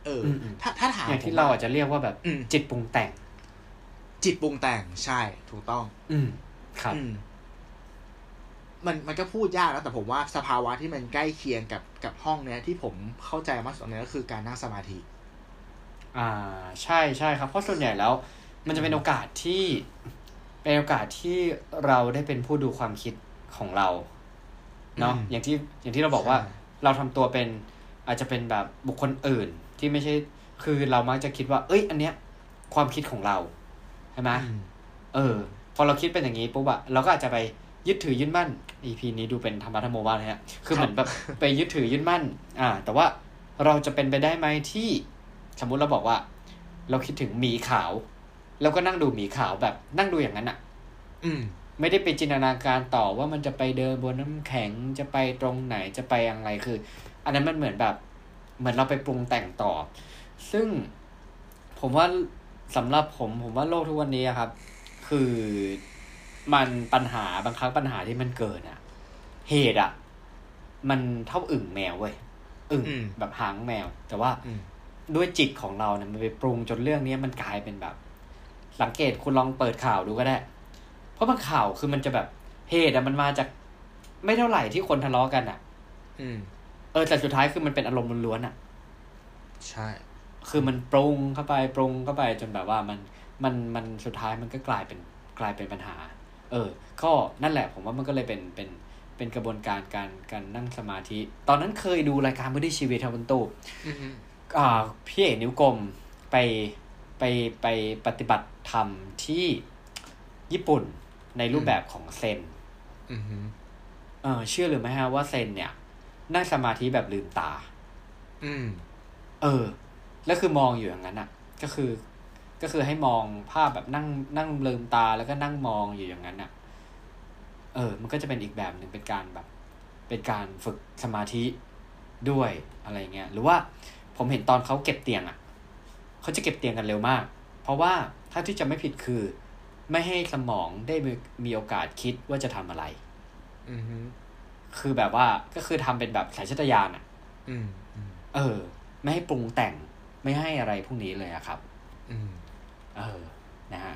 เอออมอืมถ้าถ้าถามอย่างที่ผมเราว่อาจจะเรียกว่าแบบอืมจิตปรุงแต่ง จิตปรุงแต่งใช่ ถูกต้อง อืมครับอื มมันมันก็พูดยากแล้วแต่ผมว่าสภาวะที่มันใกล้เคียงกับกับห้องเนี้ยที่ผมเข้าใจมากสุดเนี่ยก็คือการนั่งสมาธิ อ่าใช่ใช่ครับเพราะส่วนใหญ่แล้ว มันจะเป็นโอกาสที่เป็นโอกาสที่เราได้เป็นผู้ดูความคิดของเราเนาะอืมอย่างที่อย่างที่เราบอกว่าใช่เราทำตัวเป็นอาจจะเป็นแบบบุคคลอื่นที่ไม่ใช่คือเรามักจะคิดว่า เอ้ย อันเนี้ย ความคิดของเราใช่ไหมอืมเออ พอเราคิดเป็นอย่างนี้ปุ๊บอะเราก็อาจจะไป ยึดถือยึดมั่น EP นี้ดูเป็นธรรมะธรรมโมมากเลยฮะคือเหมือนแบบไปยึดถือยึดมั่น อ่า แต่ว่าเราจะเป็นไปได้ไหมที่สมมุติเราบอกว่า เราคิดถึงหมีขาว แล้วก็นั่งดูหมีขาวแบบนั่งดูอย่างนั้นอะอืม ไม่ได้ไปจินตนาการต่อว่ามันจะไปเดินบนน้ำแข็งจะไปตรงไหนจะไปอย่างไรคือ อันนั้นมันเหมือนแบบ เหมือนเราไปปรุงแต่งต่อ ซึ่งผมว่าสำหรับผมผมว่าโลกทุกวันนี้อะครับ คือ มันปัญหาบางครั้งปัญหาที่มันเกิดอะเหตุอะมันเท่าอึ่งแมวเว้ยอึ่งอืมแบบหางแมว แต่ว่าอืมด้วยจิตของเราเนี่ยมันไปปรุงจนเรื่องนี้มันกลายเป็นแบบ สังเกตคุณลองเปิดข่าวดูก็ได้ เพราะบางข่าวคือมันจะแบบเหตุอะมันมาจากไม่เท่าไหร่ที่คนทะเลาะกันอะอืมเออแต่สุดท้ายคือมันเป็นอารมณ์ล้วนๆอะใช่ คือมันปรุงเข้าไปปรุงเข้าไปจนแบบว่ามันมันมันสุดท้ายมันก็กลายเป็นกลายเป็นปัญหา เออ ก็นั่นแหละผมว่ามันก็เลยเป็นเป็นเป็นกระบวนการการการนั่งสมาธิ ตอนนั้นเคยดูรายการมือดีชีวิตครับคุณตู่อืมอ่าพี่เอกนิ้วกลมไปไปไปปฏิบัติธรรมที่ญี่ปุ่นในรูปแบบของเซนอืมอืมเออเชื่อหรือไม่ฮะว่าเซนเนี่ยนั่งสมาธิแบบลืมตา อืม เออ แล้วคือมองอยู่อย่างนั้นอะ ก็คือ ก็คือให้มองภาพแบบนั่งนั่งลืมตาแล้วก็นั่งมองอยู่อย่างนั้นอะ เออ มันก็จะเป็นอีกแบบหนึ่งเป็นการแบบ เป็นการฝึกสมาธิด้วยอะไรเงี้ย หรือว่าผมเห็นตอนเขาเก็บเตียงอะเขาจะเก็บเตียงกันเร็วมาก เพราะว่าถ้าที่จะไม่ผิดคือ ไม่ให้สมองได้มีมีโอกาสคิดว่าจะทำอะไร อืมฮึคือแบบว่าก็คือทำเป็นแบบสายชาตญาณอะอืมอืมเออ ไม่ให้ปรุงแต่งไม่ให้อะไรพวกนี้เลยอะครับ อืม เออนะฮะ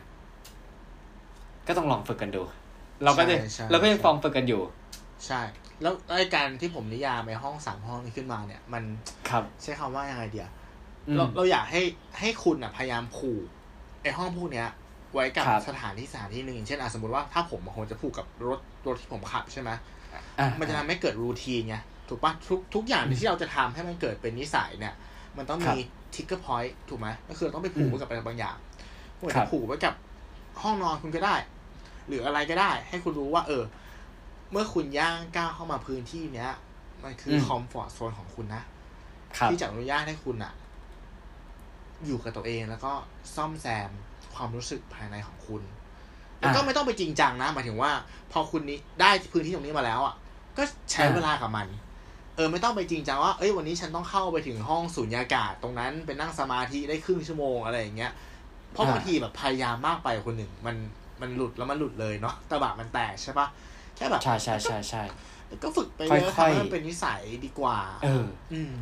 ก็ต้องลองฝึกกันดู เราก็จะใช่ใช่เราก็ยังฟองฝึกกันอยู่ ใช่ แล้วไอ้การที่ผมนิยามไอ้ห้องสามห้องนี้ขึ้นมาเนี่ย มันครับใช้คำว่ายังไงเดียอืมเราเราอยากให้ให้คุณอะพยายามผูกไอ้ห้องพวกเนี้ย ไว้กับครับสถานที่สถานที่หนึ่งอย่างเช่นอะสมมติว่าถ้าผมคงจะผูกกับรถรถที่ผมขับใช่ไหมอ่มันจะทำให้เกิดรูทีนไงถูกปะทุกทุกอย่างอืมที่เราจะทำให้มันเกิดเป็นนิสัยเนี่ย มันต้องครัมีบทิกเกอร์พอยต์ถูกไหมก็คือต้องไปผูกไว้กับอะไรบางอย่าง คุณอาจครัจะบผูกไว้กับห้องนอนคุณก็ได้ หรืออะไรก็ได้ ให้คุณรู้ว่า เออ เมื่อคุณย่างก้าวเข้ามาพื้นที่เนี้ย มันคือคอมฟอร์ทโซนของคุณนะครับที่จะอนุญาตให้คุณอะอยู่กับตัวเองแล้วก็ซ่อมแซมความรู้สึกภายในของคุณ แล้วก็อ่าไม่ต้องไปจริงจังนะหมายถึงว่า พอคุณนี้ได้พื้นที่ตรงนี้มาแล้วอะก็ใช้อ่าเวลากับมัน เออ ไม่ต้องไปจริงจังว่าเอ้ยวันนี้ฉันต้องเข้าไปถึงห้องสูญญากาศตรงนั้นไปนั่งสมาธิได้ครึ่งชั่วโมงอะไรอย่างเงี้ย เพราะบางทีแบบพยายามมากไปคนหนึ่งมันมันหลุดแล้วมันหลุดเลยเนาะตะบะมันแตกใช่ปะแค่แบบใช่ใช่ใช่ใช่ก็ฝึกไปเลยค่อยๆทำให้มันเป็นนิสัยดีกว่า เออ อืม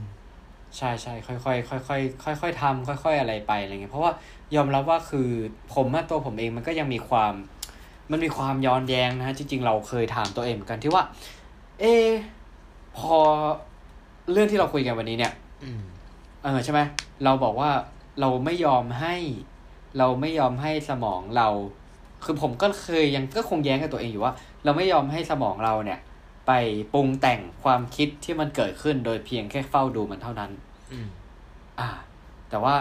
ใช่ใช่ค่อยค่อยค่อยค่อยค่อยค่อยๆทำค่อยๆอะไรไปอะไรเงี้ยเพราะว่ายอมรับว่าคือผมอะตัวผมเองมันก็ยังมีความ มันมีความย้อนแย้งนะฮะจริง ๆ เราเคยถามตัวเองเหมือนกันที่ว่า เอะพอเรื่องที่เราคุยกันวันนี้เนี่ยอืมเออใช่ไหมเราบอกว่าเราไม่ยอมให้ เราไม่ยอมให้สมองเรา คือผมก็เคยยังก็คงแย้งกับตัวเองอยู่ว่า เราไม่ยอมให้สมองเราเนี่ย ไปปรุงแต่งความคิดที่มันเกิดขึ้นโดยเพียงแค่เฝ้าดูมันเท่านั้น อืม อ่า แต่ว่า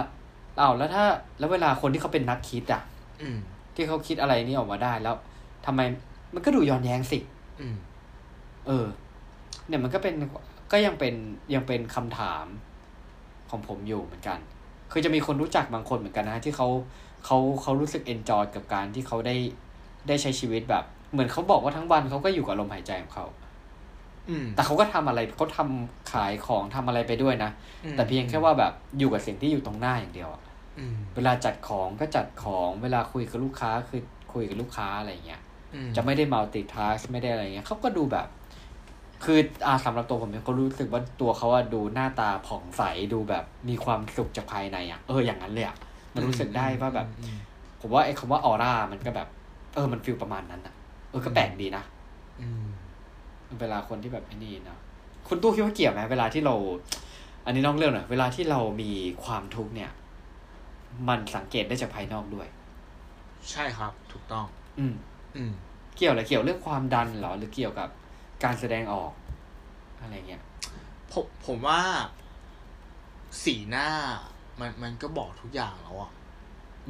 เอาวแล้วถ้าแล้วเวลาคนที่เขาเป็นนักคิดอะ อืม ที่เขาคิดอะไรนี่ออกมาได้แล้วทำไมมันก็ดูย้อนแย้งสิ อืม เออ เนี่ยมันก็เป็นก็ยังเป็นยังเป็นคำถามของผมอยู่เหมือนกัน คือจะมีคนรู้จักบางคนเหมือนกันนะที่เขาเขาเขารู้สึกเอนจอยกับการที่เขาได้ได้ใช้ชีวิตแบบ เหมือนเขาบอกว่าทั้งวันเขาก็อยู่กับลมหายใจของเขาอืมแต่เขาก็ทำอะไรเขาทำขายของทำอะไรไปด้วยนะแต่เพียงแค่ว่าแบบอยู่กับสิ่งที่อยู่ตรงหน้าอย่างเดียวอะอืมเวลาจัดของก็จัดของเวลาคุยกับลูกค้าคือคุยกับลูกค้าอะไรเงี้ยอืมจะไม่ได้มัลติทัสไม่ได้อะไรเงี้ยเขาก็ดูแบบ คืออ่าสำหรับตัวผมเนี่ยก็รู้สึกว่าตัวเขาอะดูหน้าตาผ่องใสดูแบบมีความสุขจากภายในอะเอออย่างนั้นเลยอะมันรู้สึกได้ว่าแบบอืมผมว่าไอ้คำว่าออร่ามันก็แบบ เออมันฟีลประมาณนั้นอะเออก็แปลกดีนะอืมเวลาคนที่แบบไอ้นี่เนาะคุณตู้คิดว่าเกี่ยวไหมเวลาที่เรา อันนี้นอกเรื่องหน่อยเวลาที่เรามีความทุกข์เนี่ย มันสังเกตได้จากภายนอกด้วย ใช่ครับ ถูกต้อง อืม อืม เกี่ยวอะไรเกี่ยวเรื่องความดันเหรอหรือเกี่ยวกับ การแสดงออก อะไรเงี้ยผมผมว่าสีหน้า มันมันก็บอกทุกอย่างแล้วอะ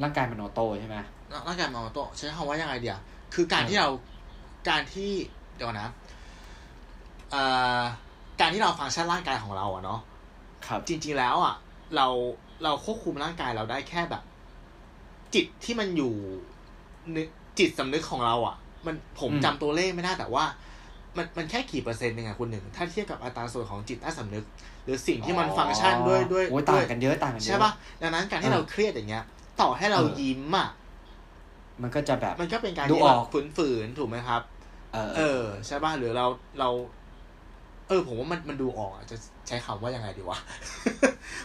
ร่างกายมันออโต้ใช่ไหมร่างกายมันออโต้ใช้คำว่ายังไงเดียวคือการเออที่เราการที่เดี๋ยวก่อนนะเอ่อการที่เราฟังก์ชันร่างกายของเราอะเนาะครับจริง ๆแล้วอะเราเราควบคุมร่างกายเราได้แค่แบบ จิตที่มันอยู่นึกจิตสำนึกของเราอะ มันผมอืมจำตัวเลขไม่ได้แต่ว่า มันมันแค่กี่เปอร์เซ็นต์เองอะคุณหนึ่ง ถ้าเทียบกับอัตราส่วนของจิตใต้สำนึก หรือสิ่งที่มันฟังก์ชันด้วยด้วยโอ้ยด้ต่าวยงกันเยอะต่างกันเยอะใช่ปะดังนั้นการที่เออเราเครียดอย่างเงี้ย ต่อให้เราเออยิ้มอะมันก็จะแบบมันก็เป็นการดูที่อแบอบกฝืนๆถูกไหมครับเออเออใช่ป่ะหรือเราเรา เออ ผมว่ามันมันดูออกอะจะใช้คำว่ายังไงดีวะ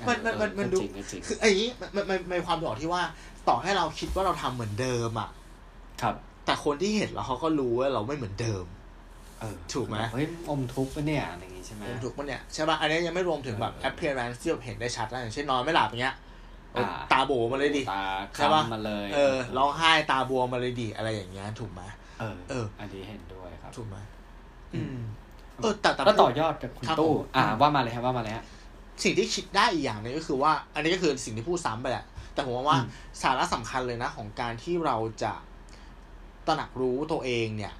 มันมันมันมันดูก็จริงก็จริงคือไอ้นี้มันมันมันมันมีความบอกที่ว่า ต่อให้เราคิดว่าเราทำเหมือนเดิมอะ ครับ แต่คนที่เห็นแล้วเขาก็รู้ว่าเราไม่เหมือนเดิม เออถูกไหมเฮ้ยอมทุกข์ปะเนี่ยอะไรอย่างงี้ใช่ไหมถูกปะเนี่ยใช่ป่ะอันนี้ยังไม่รวมถึงแบบเออ appearance ที่แบบเห็นได้ชัดนะอย่างเช่นนอนไม่หลับอย่างเงี้ยเอออ่าตาโบมาเลยดิตาใช่ปะคล้ำมาเลยเออร้องไห้ตาบวมมาเลยดิอะไรอย่างเงี้ยถูกไหมเออเออ อันนี้เห็นด้วยครับ ถูกไหมอือืมมเออแต่แต่แล้วต่อยอดจากคุณครับตู้ผมอ่าว่ามาเลยครับว่ามาเลยฮะสิ่งที่คิดได้อีกอย่างหนึงก็คือว่า อันนี้ก็คือสิ่งที่พูดซ้ำไปแหละ แต่ผมว่าว่าอืมสาระสำคัญเลยนะของการที่เราจะตระหนักรู้ตัวเองเนี่ย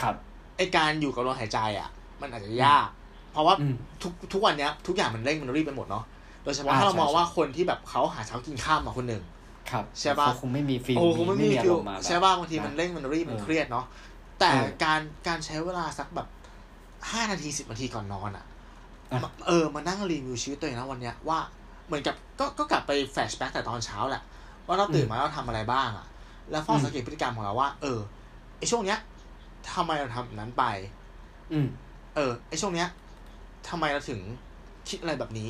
ครับ ไอการอยู่กับลมหายใจอะ มันอาจจะยาก เพราะว่าอืมทุกทุกวันเนี้ยทุกอย่างมันเร่งมันรีบไปหมดเนาะโดยเฉพาะอ่าถ้าเราใช่มองใช่ว่าคนที่แบบเขาหาเช้ากินข้ามมาคนหนึ่งครับใช่ปะเขาคงไม่มี feel โอ้คงไม่มี feel อารมณ์มาแบบใช่ป่ะบางทีมันนะเร่งมันรีบมันเออเครียดเนาะแต่เออการการใช้เวลาสักแบบห้านาทีสิบนาทีก่อนนอนอะอะมาเออมานั่งรีวิวชีวิตตัวเองนะวันเนี้ยว่าเหมือนกับก็ก็กลับไป flashback แต่ตอนเช้าแหละ ว่าเราตื่นมาเราทำอะไรบ้างอะแล้วเฝ้าสังเกตพฤติกรรมของเราว่า เออไอช่วงเนี้ย ทำไมเราทำแบบนั้นไป อืม เออไอช่วงเนี้ยทำไมเราถึงคิดอะไรแบบนี้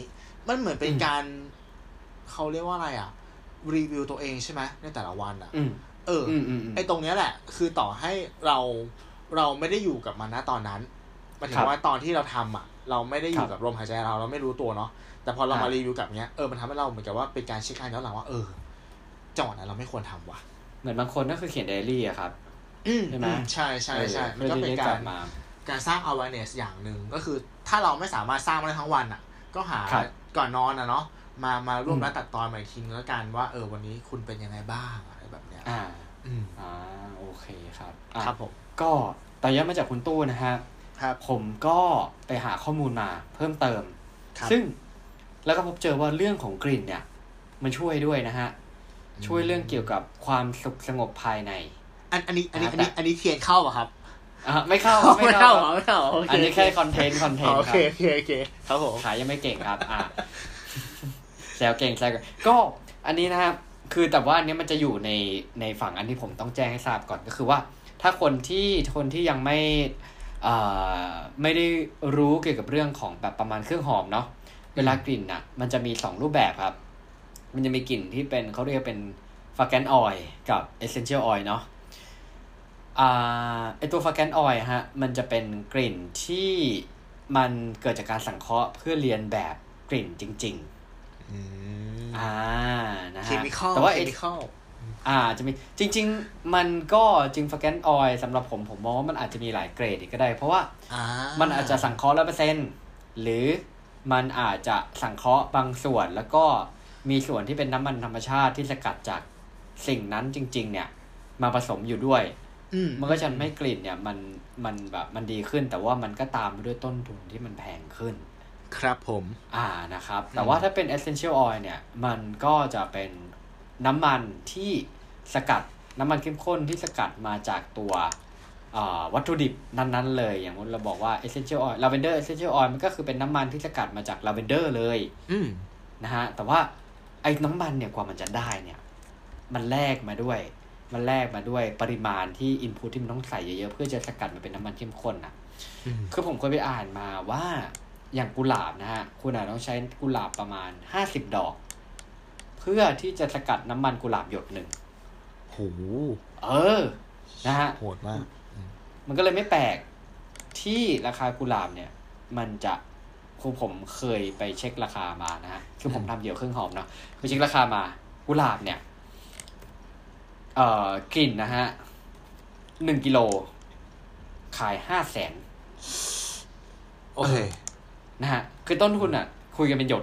มันเหมือนเป็นอืมการเขาเรียกว่าอะไรอะ รีวิวตัวเองใช่ไหมในแต่ละวันอะอืมเออออืมอืมอืมไอตรงเนี้ยแหละ คือต่อให้เราเราไม่ได้อยู่กับมันนะตอนนั้นหมายถึครังบว่าตอนที่เราทำอะ เราไม่ได้อยู่ครับกับลมหายใจเราเราไม่รู้ตัวเนาะแต่พอเราครัมาบรีวิวกับเนี้ยเออมันทำให้เราเหมือนกับว่าเป็นการเช็คอันย้อนหลังว่าเออจังหวะนั้นเราไม่ควรทำว่ะ เหมือนบางคนก็คือเขียนไดอารี่อะครับอืม ใช่ไหมอืใช่ใช่ใช่เออมันก็เป็นพื่อที่จะการลับมาการสร้าง awareness อย่างหนึ่งก็คือถ้าเราไม่สามารถสร้างมาได้ทั้งวันอะ ก็หาครับก่อนนอนอะเนาะมามาร่วมอืมรัดตัดตอนใหม่ทีนึงแล้วกันว่าเออวันนี้คุณเป็นยังไงบ้างอะไรแบบเนี้ยอ่าอืมอ่าโอเคครับอะครับผมก็ต่อยอดมาจากคุณตู้นะฮะครับผมก็ไปหาข้อมูลมาเพิ่มเติมครับซึ่งแล้วก็พบเจอว่าเรื่องของกลิ่นเนี่ย มันช่วยด้วยนะฮะ ช่วยเรื่องเกี่ยวกับความสุขสงบภายใน อันอันนี้อันนี้อ่าอันนี้อันนี้ tie-in เข้าป่ะครับอะไม่เข้าครับไม่เข้าครับไม่เข้าโอเคอันนี้แค่ content content โอเคครับโอเคโอเคครับผมขายยังไม่เก่งครับอะแซวเก่งแซวเก่งก็อันนี้นะครับคือแต่ว่าอันนี้มันจะอยู่ในในฝั่งอันที่ผมต้องแจ้งให้ทราบก่อนก็คือว่า ถ้าคนที่คนที่ยังไม่เอ่อไม่ได้รู้เกี่ยวกับเรื่องของแบบประมาณเครื่องหอมเนาะเวลากลิ่นอะ มันจะมีสองรูปแบบครับ มันจะมีกลิ่นที่เป็นเขาเรียกเป็น fragrance oil กับ essential oil เนาะอ่า ไอตัว fragrance oil ฮะมันจะเป็นกลิ่นที่มันเกิดจากการสังเคราะห์เพื่อเลียนแบบกลิ่นจริงอืมๆอ่านะฮะ chemical แต่ว่าไอ้ chemical อ่าจะมีจริง ๆ มันก็จริง fragrance oil สำหรับผมผมมองว่ามันอาจจะมีหลายเกรดอีกก็ได้ เพราะว่าอ่ามันอาจจะสังเคราะห์ร้อยเปอร์เซ็นต์หรือมันอาจจะสังเคราะห์บางส่วนแล้วก็มีส่วนที่เป็นน้ำมันธรรมชาติที่สกัดจากสิ่งนั้นจริง ๆ เนี่ย มาผสมอยู่ด้วยอื มันก็จะทำให้กลิ่นเนี่ยมันมันแบบมันดีขึ้น แต่ว่ามันก็ตามไปด้วยต้นทุนที่มันแพงขึ้น ครับผม อ่านะครับ แต่ว่าถ้าเป็น essential oil เนี่ย มันก็จะเป็นน้ำมันที่สกัดน้ำมันเข้มข้นที่สกัดมาจากตัวอ่าวัตถุดิบนั้นๆ เลย อย่างเราบอกว่า essential oil lavender essential oil มันก็คือเป็นน้ำมันที่สกัดมาจาก lavender เลยอืมนะฮะแต่ว่าไอ้น้ำมันเนี่ยกว่ามันจะได้เนี่ย มันแลกมาด้วย มันแลกมาด้วยปริมาณที่ input ที่มันต้องใส่เยอะๆเพื่อจะสกัดมาเป็นน้ำมันเข้มข้นอะอืมคือผมเคยไปอ่านมาว่าอย่างกุหลาบนะฮะคุณอาจต้องใช้กุหลาบประมาณห้าสิบดอก เพื่อที่จะสกัดน้ำมันกุหลาบหยดหนึ่งโหเออ นะฮะโหดมาก มันก็เลยไม่แปลกที่ราคากุหลาบเนี่ย มันจะคือผมเคยไปเช็คราคามานะฮะคือผมทำเกี่ยวกับเครื่องหอมเนาะคือเช็คราคามากุหลาบเนี่ย เอ่อกลิ่นนะฮะหนึ่งกิโล ขายห้าแสนโอเคนะฮะคือต้นทุนอะ คุยกันเป็นหยด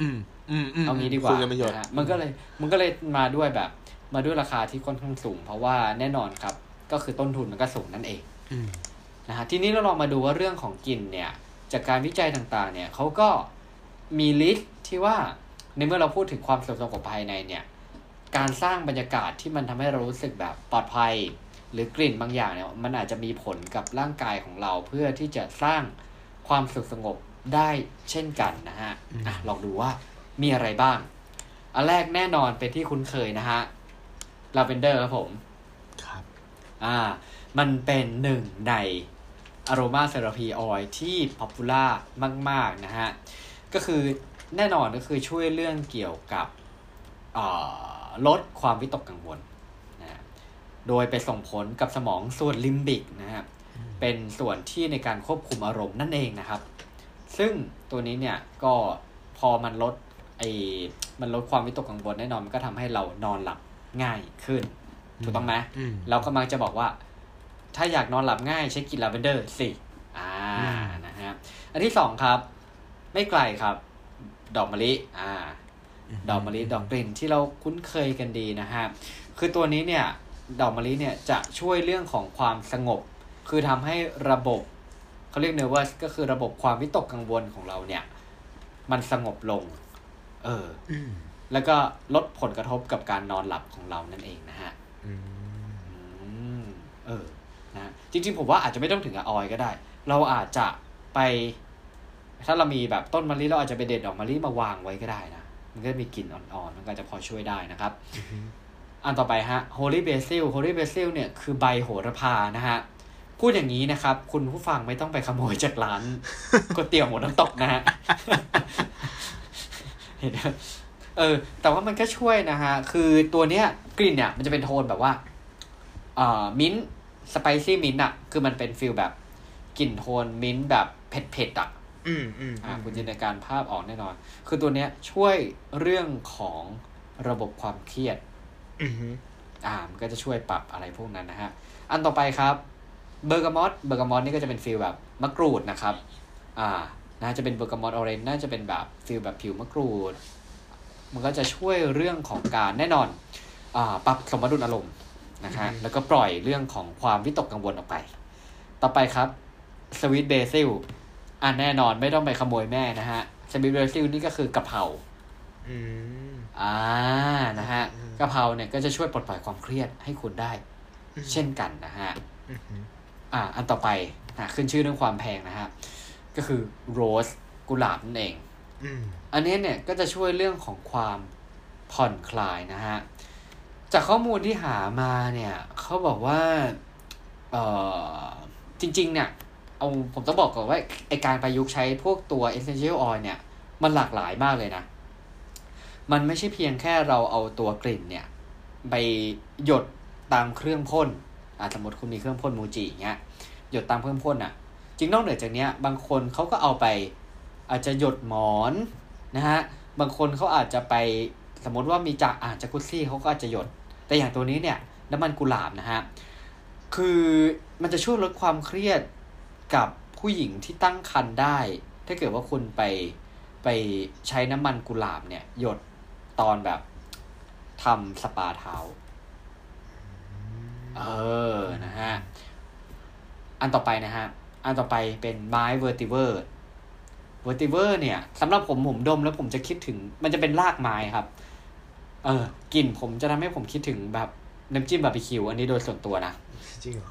อืม อืมอืมเอางี้ดีกว่าคุยกันประโยชน์นะฮะมันก็เลย มันก็เลยมาด้วยแบบ มาด้วยราคาที่ค่อนข้างสูง เพราะว่าแน่นอนครับ ก็คือต้นทุนมันก็สูงนั่นเองอืมนะฮะทีนี้เราลองมาดูว่าเรื่องของกลิ่นเนี่ย จากการวิจัยต่างๆ เนี่ยเขาก็มีลิสต์ที่ว่าในเมื่อเราพูดถึงความสุขสงบภายในเนี่ย การสร้างบรรยากาศที่มันทำให้เรารู้สึกแบบปลอดภัย หรือกลิ่นบางอย่างเนี่ยมันอาจจะมีผลกับร่างกายของเราเพื่อที่จะสร้างความสุขสงบได้เช่นกันนะฮะอะลองดูว่ามีอะไรบ้าง อันแรกแน่นอนเป็นที่คุ้นเคยนะฮะลาเวนเดอร์ครับผมครับอ่ามันเป็นหนึ่งในอ r o มาเซราพีออยที่ป๊อปปูล่ามาก ๆ นะฮะ ก็คือแน่นอนก็คือช่วยเรื่องเกี่ยวกับอ่า ลดความวิตกกังวลนะฮะโดยไปส่งผลกับสมองส่วนลิมบิกนะฮะเป็นส่วนที่ในการควบคุมอารมณ์นั่นเองนะครับ ซึ่งตัวนี้เนี่ยก็พอมันลดไอ้มันลดความวิตกกังวลแน่นอนมันก็ทำให้เรานอนหลับง่ายขึ้น ถูกต้องไหมอืมเรากำลังจะบอกว่า ถ้าอยากนอนหลับง่ายใช้กลิ่นลาเวนเดอร์สิอ่าอืมนะฮะอันที่สองครับ ไม่ไกลครับ ดอกมะลิอ่า ดอกมะลิดอกกลิ่นที่เราคุ้นเคยกันดีนะฮะคือตัวนี้เนี่ยดอกมะลิเนี่ยจะช่วยเรื่องของความสงบ คือทำให้ระบบเขาเรียกเน r ร์ u s ก็คือระบบความวิตกกังวลของเราเนี่ย มันสงบลง เอออืมแล้วก็ลดผลกระทบกับการนอนหลับของเรานั่นเองนะฮะอืมอืมเออนะจริง ๆ ผมว่าอาจจะไม่ต้องถึงกับออยก็ได้ เราอาจจะไป ถ้าเรามีแบบต้นมะลิเราอาจจะไปเด็ดดอกมะลิมาวางไว้ก็ได้นะ มันก็มีกลิ่นอ่อนๆ มันก็จะพอช่วยได้นะครับ อันต่อไปฮะ Holy Basil Holy Basil เนี่ยคือใบโหระพานะฮะ พูดอย่างนี้นะครับ คุณผู้ฟังไม่ต้องไปขโมยจากร้านก๋วยเตี๋ยวหมูน้ำตกนะฮะเห็นไหมเออ แต่ว่ามันก็ช่วยนะฮะ คือตัวเนี้ยกลิ่นเนี่ยมันจะเป็นโทนแบบว่าอ่า mint spicy mint อะคือมันเป็น feel แบบกลิ่นโทนมิ้นแบบเผ็ดๆอะ อืมอืมอ่าคุณจินตนาการภาพออกแน่นอน คือตัวเนี้ยช่วยเรื่องของระบบความเครียด อืมอ่ามันก็จะช่วยปรับอะไรพวกนั้นนะฮะ อันต่อไปครับ bergamot bergamot นี่ก็จะเป็น feel แบบมะกรูดนะครับ อ่าน่าจะเป็น bergamot orange น่าจะเป็นแบบ feel แบบผิวมะกรูด มันก็จะช่วยเรื่องของการแน่นอนอ่าปรับสมดุลอารมณ์นะฮะแล้วก็ปล่อยเรื่องของความวิตกกังวลออกไป ต่อไปครับสวิตเบซิล อ่าแน่นอนไม่ต้องไปขโมยแม่นะฮะสวิตเบซิลนี่ก็คือกะเพราอืมอ่านะฮะอืมกะเพราเนี่ยก็จะช่วยปลดปล่อยความเครียดให้คุณได้ เช่นกันนะฮะอืมอ่า อันต่อไปอะขึ้นชื่อเรื่องความแพงนะฮะก็คือโรสกุหลาบนั่นเองอืมอันนี้เนี่ยก็จะช่วยเรื่องของความผ่อนคลายนะฮะจากข้อมูลที่หามาเนี่ยเขาบอกว่าเอ่อจริง ๆ เนี่ย เอาผมต้องบอกก่อนว่าไอการประยุกต์ใช้พวกตัว essential oil เนี่ย มันหลากหลายมากเลยนะ มันไม่ใช่เพียงแค่เราเอาตัวกลิ่นเนี่ย ไปหยดตามเครื่องพ่นอ่าสมมติคุณมีเครื่องพ่นมูจิอย่างเงี้ยหยดตามเครื่องพ่นอะ จริงนอกเหนือจากเนี้ย บางคนเขาก็เอาไปอาจจะหยดหมอนนะฮะบางคนเขาอาจจะไปสมมติว่ามีจากอ่าจากกุซี่เขาก็อาจจะหยด แต่อย่างตัวนี้เนี่ยน้ำมันกุหลาบนะฮะคือมันจะช่วยลดความเครียด กับผู้หญิงที่ตั้งครรภ์ได้ ถ้าเกิดว่าคุณไปไปใช้น้ำมันกุหลาบเนี่ย หยดตอนแบบทำสปาเท้า เออ นะฮะ อันต่อไปนะฮะ อันต่อไปเป็นไม้ vetiver vetiver เนี่ยสำหรับผมผมดมแล้วผมจะคิดถึง มันจะเป็นรากไม้ครับ เออกลิ่นผมจะทำให้ผมคิดถึงแบบน้ำจิ้มบาร์บีคิวอันนี้โดยส่วนตัวนะ จริงเหรอ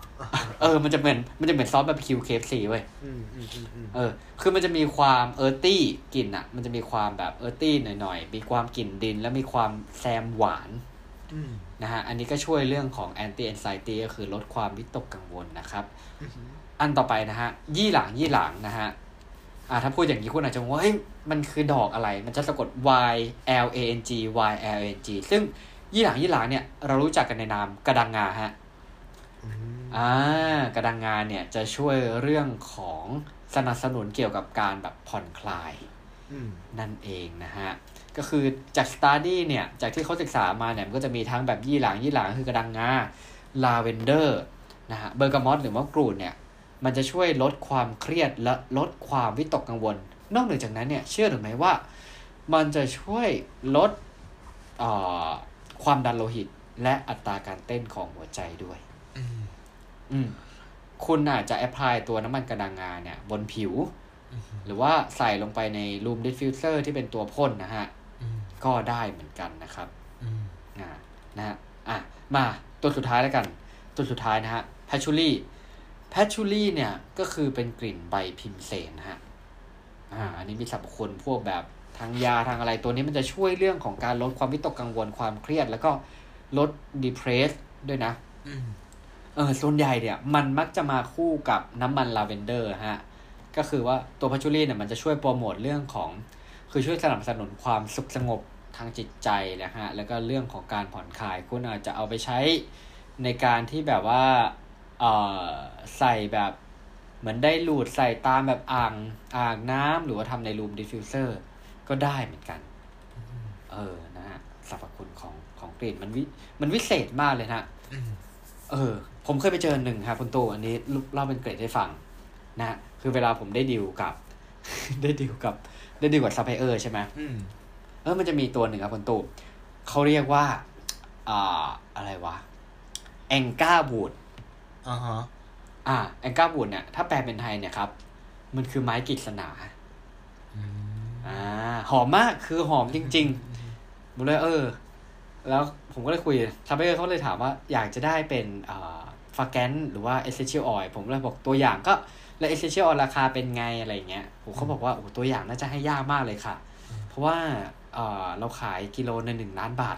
เออ มันจะเหมือนมันจะเหมือนซอสบาร์บีคิว KFC เว้ยอืมอืมอืมอืมเออ คือมันจะมีความ earthy กลิ่นอะมันจะมีความแบบ earthy หน่อยๆ มีความกลิ่นดิน แล้วมีความแซมหวานอืมนะฮะ อันนี้ก็ช่วยเรื่องของ anti anxiety ก็คือลดความวิตกกังวลนะครับ อันต่อไปนะฮะ ylang ylang นะฮะอ่าถ้าพูดอย่างนี้คุณอาจจะงงว่าเฮ้ยมันคือดอกอะไร มันจะสะกด y l a n g y l a n g ซึ่ง ylang ylang เนี่ยเรารู้จักกันในนามกระดังงาฮะ อืมอ่ากระดังงาเนี่ยจะช่วยเรื่องของสนับสนุนเกี่ยวกับการแบบผ่อนคลายอืมนั่นเองนะฮะ ก็คือจาก study เนี่ย จากที่เขาศึกษามาเนี่ย มันก็จะมีทั้งแบบ ylang ylang คือกระดังงาลาเวนเดอร์นะฮะเบอร์กามอตหรือว่ามะกรูดเนี่ย มันจะช่วยลดความเครียดและลดความวิตกกังวล นอกเหนือจากนั้นเนี่ย เชื่อหรือไม่ว่า มันจะช่วยลดเอ่อความดันโลหิต และอัตราการเต้นของหัวใจด้วยอืมอืม คุณอาจจะ apply ตัวน้ำมันกระดังงาเนี่ย บนผิว หรือว่าใส่ลงไปใน room diffuser ที่เป็นตัวพ่นนะฮะอืมก็ได้เหมือนกันนะครับอืมอ่านะฮะอะ มาตัวสุดท้ายแล้วกัน ตัวสุดท้ายนะฮะ patchouli patchouli เนี่ยก็คือเป็นกลิ่นใบพิมเสนนะฮะอ่า อันนี้มีสรรพคุณพวกแบบทางยาทางอะไรตัวนี้มันจะช่วยเรื่องของการลดความวิตกกังวลความเครียด แล้วก็ลด depress ด้วยนะ อืมเออส่วนใหญ่เนี่ยมันมักจะมาคู่กับน้ำมันลาเวนเดอร์ฮะก็คือว่าตัวพัชชูรี่เนี่ยมันจะช่วยโปรโมทเรื่องของ คือช่วยสนับสนุนความสุขสงบทางจิตใจนะฮะแล้วก็เรื่องของการผ่อนคลายคุณอาจจะเอาไปใช้ในการที่แบบว่าเออใส่แบบเหมือน dilute ใส่ตามแบบอ่างอ่างน้ำหรือว่าทำใน room diffuser ก็ได้เหมือนกัน เออนะฮะสรรพคุณของของกลิ่นมันวิมันวิเศษมากเลยนะอืมเออ ผมเคยไปเจอหนึ่งครับคุณตู่อันนี้เล่าเป็นเกร็ดให้ฟังนะคือเวลาผมได้ดิวกับ ได้ดิวกับ ได้ดิวกับซัพพลายเออร์ใช่ไหมอืมเออมันจะมีตัวหนึ่งครับคุณตู่เขาเรียกว่า อ่า อะไรวะ agarwood อ่าฮะอ่า agarwood เนี่ยถ้าแปลเป็นไทยเนี่ยครับ มันคือไม้กฤษณาอืมอ่า หอมมากคือหอมจริงๆผมเลยเออ แล้วผมก็เลยคุยซัพพลายเออร์เขาเลยถามว่าอยากจะได้เป็นอ่า fragrance หรือว่า essential oil ผมเลยบอกตัวอย่างก็แล้ว essential oil ราคาเป็นไงอะไรอย่างเงี้ยผมเขาบอกว่าโอ้ตัวอย่างน่าจะให้ยากมากเลยค่ะ เพราะว่าเออเราขายกิโลละหนึ่งล้านบาท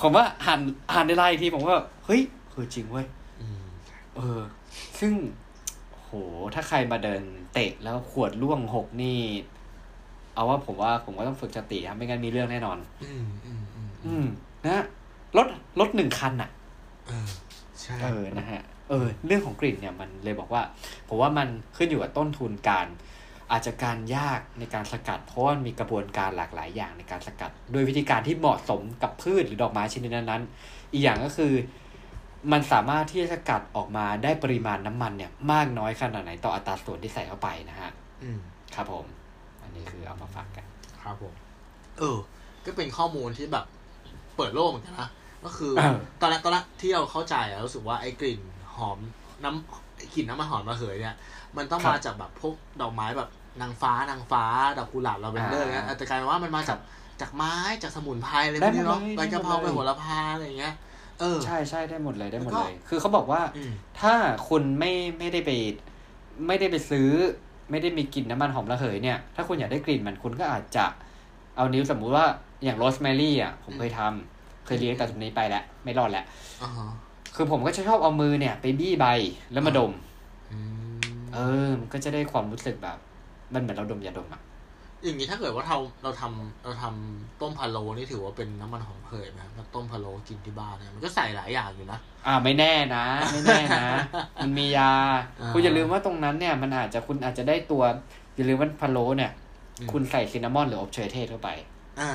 ผมว่าหันหันในไลน์ทีผมว่าเฮ้ยเออจริงเว้ยอืมเออ ซึ่งโหถ้าใครมาเดินเตะแล้วขวดร่วงหกนี่ เอาว่าผมว่าผมก็ต้องฝึกสติครับไม่งั้นมีเรื่องแน่นอน อืมอืมอืมอืมนะ รถรถหนึ่งคันอะเออใช่เออนะฮะเออเรื่องของกลิ่นเนี่ยมันเลยบอกว่า ผมว่ามันขึ้นอยู่กับต้นทุนการ อาจจะการยากในการสกัดเพราะว่ามีกระบวนการหลากหลายอย่างในการสกัด โดยวิธีการที่เหมาะสมกับพืชหรือดอกไม้ชนิดนั้นๆ อีกอย่างก็คือ มันสามารถที่จะสกัดออกมาได้ปริมาณน้ำมันเนี่ย มากน้อยขนาดไหนต่ออัตราส่วนที่ใส่เข้าไปนะฮะอืมครับผม อันนี้คือเอามาฝากกัน ครับผม เออ ก็เป็นข้อมูลที่แบบ เปิดโลกเหมือนกันนะ ก็คือเออตอนแรกตอนแรกที่เราเข้าใจอะรู้สึกว่าไอ้กลิ่นหอมน้ำกลิ่นน้ำมันหอมระเหยเนี่ย มันต้องมาจากแบบพวกดอกไม้แบบนางฟ้านางฟ้าดอกกุหลาบลาเวนเดอร์เนี่ยแต่กลายเป็นว่ามันมาจากจากไม้จากสมุนไพรอะไรพวกนี้เนาะได้หมดเลยใบกะเพราได้หมดเลยใบโหระพาอะไรอย่างเงี้ยเออใช่ใช่ได้หมดเลยได้หมดแล้วก็เลย คือเขาบอกว่าอืมถ้าคุณไม่ไม่ได้ไปไม่ได้ไปซื้อ ไม่ได้มีกลิ่นน้ำมันหอมระเหยเนี่ย ถ้าคุณอยากได้กลิ่นมันคุณก็อาจจะเอานิ้วสมมุติว่าอย่างโรสแมรี่อะผมเคยทำ เคยเลี้ยงแต่ตรงนี้ไปแล้วไม่รอดแล้วอ่าฮะคือผมก็จะชอบเอามือเนี่ย ไปบี้ใบแล้วมาดมอืมเออมันก็จะได้ความรู้สึกแบบ มันเหมือนเราดมยาดมอะอย่างนี้ถ้าเกิดว่าเราเราทำเราทำต้มพะโล้นี่ถือว่าเป็นน้ำมันหอมระเหยไหมครับแล้วต้มพะโล้กินที่บ้านเนี่ยมันก็ใส่หลายอย่างอยู่นะอ่าไม่แน่นะ ไม่แน่นะ มันมียาอ่าคุณอย่าลืมว่าตรงนั้นเนี่ย มันอาจจะคุณอาจจะได้ตัว อย่าลืมว่าพะโล้เนี่ยอืมคุณใส่ cinnamon หรืออบเชยเทศเข้าไป อ่า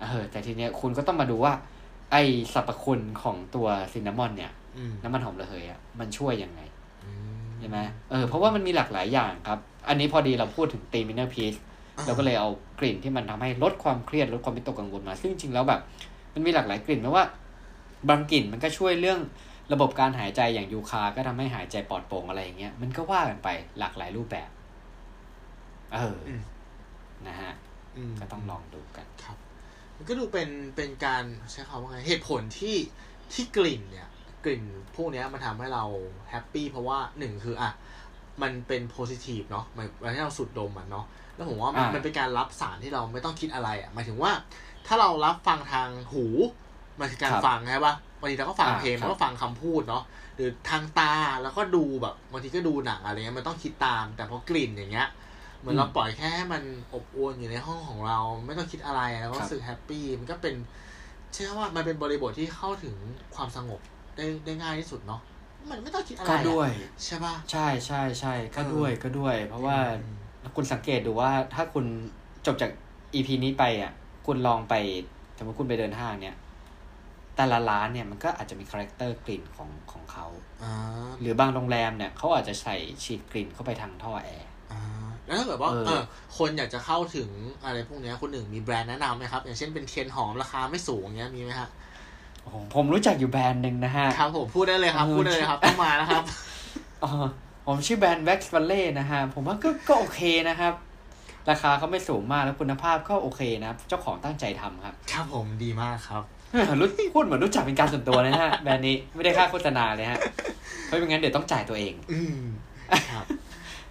เออแต่ทีเนี้ยคุณก็ต้องมาดูว่า ไอ้สรรพคุณของตัว cinnamon เนี่ยอืมน้ำมันหอมระเหยอะมันช่วยยังไงอืมใช่ไหมเออเพราะว่ามันมีหลากหลายอย่างครับ อันนี้พอดีเราพูดถึง theme inner peace เราก็เลยเอากลิ่นที่มันทำให้ลดความเครียดลดความวิตกกังวลมา ซึ่งจริงๆแล้วแบบ มันมีหลากหลายกลิ่นไม่ว่า บางกลิ่นมันก็ช่วยเรื่องระบบการหายใจอย่างยูคา ก็ทำให้หายใจปลอดโปร่งอะไรอย่างเงี้ยมันก็ว่ากันไปหลากหลายรูปแบบ เอออมนะฮะอืมก็ต้องลองดูกันครับมัน ก็ดูเป็นเป็นการใช้คำว่าไงเหตุผลที่ที่กลิ่นเนี่ย กลิ่นพวกเนี้ยมันทำให้เรา happy เพราะว่าหนึ่งคืออะมันเป็น positive เนาะหมายเวลาที่เราสูดดมมันเนาะแล้วผมว่ามันอ่ามัมันเป็นการรับสารที่เราไม่ต้องคิดอะไรอะหมายถึงว่า ถ้าเรารับฟังทางหูมันคือการครับฟังใช่ปะบางทีเราก็ฟังอ่าเพลงครับแล้วก็ฟังคำพูดเนาะหรือทางตาแล้วก็ดูแบบบางทีก็ดูหนังอะไรเงี้ยมันต้องคิดตาม แต่พอกลิ่นอย่างเงี้ย เหมือนเราปล่อยแค่ให้มันอบอวลอยู่ในห้องของเรา ไม่ต้องคิดอะไรแล้วก็รู้สึกแฮปปี้มันก็เป็นเชื่อว่ามันเป็นบริบทที่เข้าถึงความสงบได้ได้ง่ายที่สุดเนาะมันไม่ต้องคิดอะไรก็อะด้วย ใช่ป่ะใช่ใช่ใช่ก็เออด้วยก็ด้วย เพราะว่าอืมคุณสังเกตดูว่าถ้าคุณจบจาก EP นี้ไปอะ คุณลองไปสมมติคุณไปเดินห้างเนี่ย แต่ละร้านเนี่ยมันก็อาจจะมี character กลิ่นของของเขาอ่าหรือบางโรงแรมเนี่ยเขาอาจจะใส่ฉีดกลิ่นเข้าไปทางท่อแอร์อ่า แล้วถ้าเกิดว่าเออเออคนอยากจะเข้าถึงอะไรพวกเนี้ยคุณหนึ่งมีแบรนด์แนะนำไหมครับ อย่างเช่นเป็นเทียนหอมราคาไม่สูงเงี้ยมีไหมฮะโอ้โหผมรู้จักอยู่แบรนด์หนึ่งนะฮะครับผมพูดได้เลยครับเออพูดได้เลยครับต้องมานะครับอ๋อผมชื่อแบรนด์ Wax Valley นะฮะผมว่าก็ก็โอเคนะครับ ราคาเขาไม่สูงมากแล้วคุณภาพก็โอเคนะครับเจ้าของตั้งใจทำครับครับผมดีมากครับรู้พูดเหมือนรู้จักเป็นการส่วนตัวเลยนะฮะแบรนด์นี้ไม่ได้ค่าโฆษณาเลยฮะเพราะไม่งั้นเดี๋ยวต้องจ่ายตัวเอง อืมครับ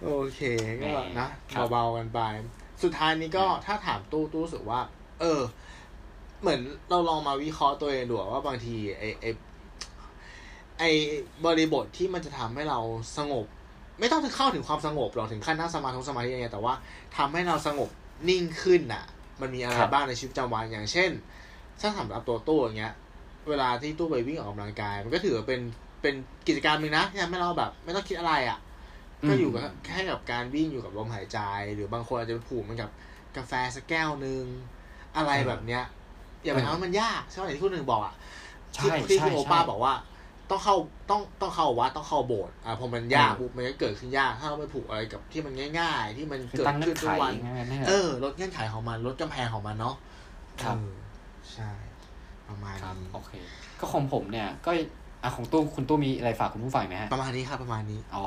โอเคก็แหมนะครับเบาๆกันไป สุดท้ายนี้ก็ถ้าถามตู้ตู้รู้สึกว่า เออ เหมือนเราลองมาวิเคราะห์ตัวเองดูอะว่าบางทีไอไอไอบริบทที่มันจะทำให้เราสงบ ไม่ต้องถึงเข้าถึงความสงบหรอกถึงขั้นนั่งสมาธิสมาธิอะไรเงี้ยแต่ว่าทำให้เราสงบนิ่งขึ้นน่ะ มันมีอะไรครับบ้างในชีวิตประจำวันอย่างเช่น ถ้าสำหรับตัวตู้อย่างเงี้ย เวลาที่ตู้ไปวิ่งออกกำลังกาย มันก็ถือว่าเป็นเป็นกิจกรรมหนึ่งนะที่ทำให้เราแบบ ไม่ต้องคิดอะไรอะ ก็อยู่กับแค่กับการวิ่งอยู่กับลมหายใจ หรือบางคนอาจจะไปผูกมันกับกาแฟสักแก้วหนึ่งอะไรแบบเนี้ย อย่าไปทำให้มันยากใช่ไหมอย่างที่คุณหนึ่งบอกอะใช่ที่ที่ใช่ที่โอป้าใช่บอกว่า ต้องเข้าต้องต้องเข้าวัดต้องเข้าโบสถ์อะพอมันยากเออปุ๊บมันก็เกิดขึ้นยากถ้าเราไปผูกอะไรกับที่มันง่าย ๆ ที่มันคือเกิดตั้งเงื่ขึ้อนนไขทุกวันงั้นนะฮะเออลดเงื่อนไขของมันลดกำแพงของมันเนาะครับเออใช่ประมาณครับนี้โอเค ก็ของผมเนี่ยก็ อะของตู้คุณตู้มีอะไรฝากคุณผู้ฟังไหมฮะประมาณนี้ครับประมาณนี้อ๋อ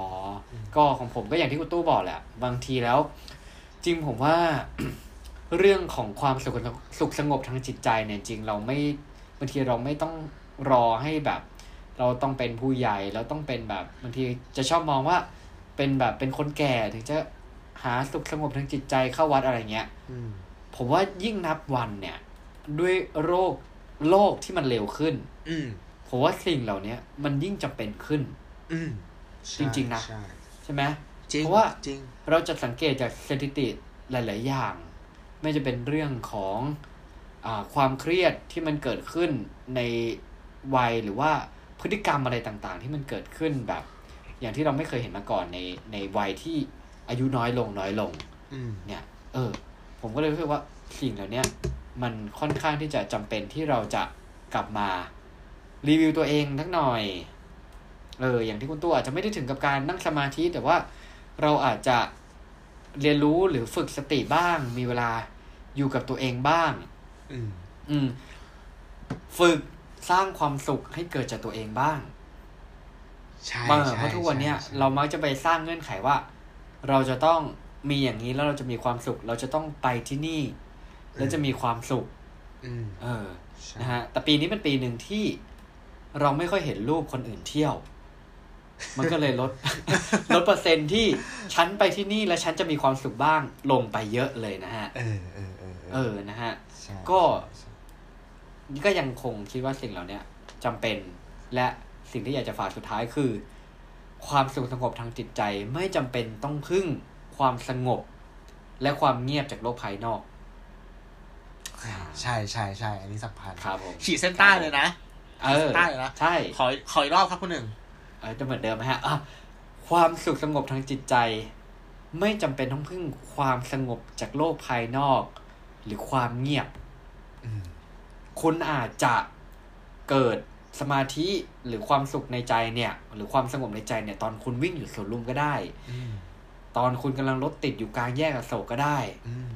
อมก็ของผมก็อย่างที่คุณตู้บอกแหละบางทีแล้ว จริงผมว่าเรื่องของความสุขสุขสงบทางจิตใจเนี่ยจริงเราไม่บางทีเราไม่ต้องรอให้แบบ เราต้องเป็นผู้ใหญ่เราต้องเป็นแบบบางทีจะชอบมองว่า เป็นแบบเป็นคนแก่ถึงจะหาสุขสงบทางจิตใจเข้าวัดอะไรเงี้ยอืมผมว่ายิ่งนับวันเนี่ย ด้วยโรคโลกที่มันเร็วขึ้น อืม ผมว่าสิ่งเหล่านี้มันยิ่งจำเป็นขึ้นอืมจริง ๆ นะ ใช่ใช่ไหมจริงเพราะว่าจริงเราจะสังเกตจากสถิติหลาย ๆ อย่าง ไม่จะเป็นเรื่องของอาความเครียดที่มันเกิดขึ้นในวัยหรือว่าพฤติกรรมอะไรต่าง ๆ ที่มันเกิดขึ้นแบบ อย่างที่เราไม่เคยเห็นมาก่อนในในวัยที่อายุน้อยลงน้อยลงอืมเนี่ย เออ ผมก็เลยรู้สึกว่าสิ่งเหล่าเนี้ยมันค่อนข้างที่จะจำเป็นที่เราจะกลับมา รีวิวตัวเองสักหน่อย เออ อย่างที่คุณตัวอาจจะไม่ได้ถึงกับการนั่งสมาธิ แต่ว่าเราอาจจะเรียนรู้หรือฝึกสติบ้าง มีเวลาอยู่กับตัวเองบ้าง อืม อืม ฝึกสร้างความสุขให้เกิดจากตัวเองบ้าง ใช่เออใช่เพราะทุกวันเนี้ยใช่เรามักจะไปสร้างเงื่อนไขว่า เราจะต้องมีอย่างนี้แล้วเราจะมีความสุข เราจะต้องไปที่นี่ แล้วจะมีความสุขอืมเออใช่นะฮะ แต่ปีนี้เป็นปีหนึ่งที่ เราไม่ค่อยเห็นรูปคนอื่นเที่ยว มันก็เลยลด ลดเปอร์เซ็นต์ที่ฉันไปที่นี่แล้วฉันจะมีความสุขบ้างลงไปเยอะเลยนะฮะ เออเออเออเออนะฮะใช่ก็นี่ก็ยังคงคิดว่าสิ่งเหล่าเนี้ยจำเป็นและสิ่งที่อยากจะฝากสุดท้ายคือ ความสุขสงบทางจิตใจไม่จำเป็นต้องพึ่งความสงบ และความเงียบจากโลกภายนอก ใช่ใช่ใช่อันนี้สำคัญครับผมขีดเส้นใต้เลยนะเออ ใต้เลยนะใช่ขอขออีกรอบครับคุณหนึ่งเออจะเหมือนเดิมไหมฮะอะความสุขสงบทางจิตใจ ไม่จำเป็นต้องพึ่งความสงบจากโลกภายนอก หรือความเงียบอืมคุณอาจจะเกิดสมาธิหรือความสุขในใจเนี่ย หรือความสงบในใจเนี่ย ตอนคุณวิ่งอยู่สวนลุมก็ได้อืมตอนคุณกำลังรถติดอยู่กลางแยกอโศกก็ได้อืม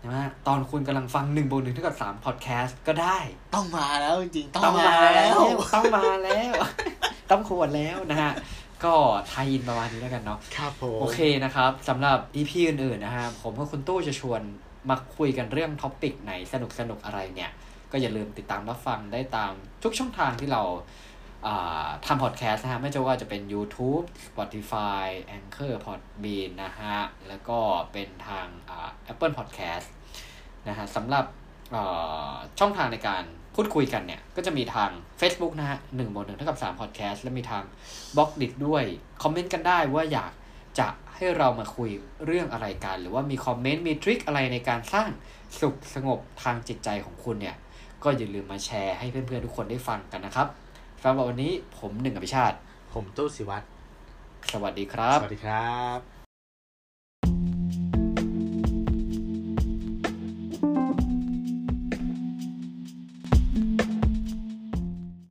ใช่ไหมตอนคุณกำลังฟังหนึ่งบวกหนึ่งเท่ากับสามพอดแคสต์ก็ได้ ต้องมาแล้วจริงๆต้องต้องมามาแล้แล้ววต้องมาแล้ว ต้องควรแล้วนะฮะ ก็ tie-in ประมาณนี้แล้วกันเนาะครับผมโอเคนะครับสำหรับ EP อื่นๆนะฮะผมกับคุณตู้จะชวนมาคุยกันเรื่อง topic ไหนสนุกสนุกๆอะไรเนี่ย ก็อย่าลืมติดตามรับฟังได้ตามทุกช่องทางที่เราอ่า ทำพอดแคสต์นะฮะไม่ว่าจะเป็น YouTube Spotify Anchor Podbean นะฮะ แล้วก็เป็นทางอ่า Apple Podcast นะฮะสำหรับช่องทางในการพูดคุยกันเนี่ย ก็จะมีทาง Facebook นะฮะหนึ่งบนหนึ่งเท่ากับสามพอดแคสต์และมีทางบล็อกดิด้วย คอมเมนต์กันได้ว่าอยากจะให้เรามาคุยเรื่องอะไรกัน หรือว่ามีคอมเมนต์มีทริคอะไรในการสร้างสุขสงบทางจิตใจของคุณเนี่ย ก็อย่าลืมมาแชร์ให้เพื่อนๆทุกคนได้ฟังกันนะครับ สำหรับวันนี้ผมหนึ่งอภิชาติ ผมตู้สิวัตรสวัสดีครับ สวัสดีครับ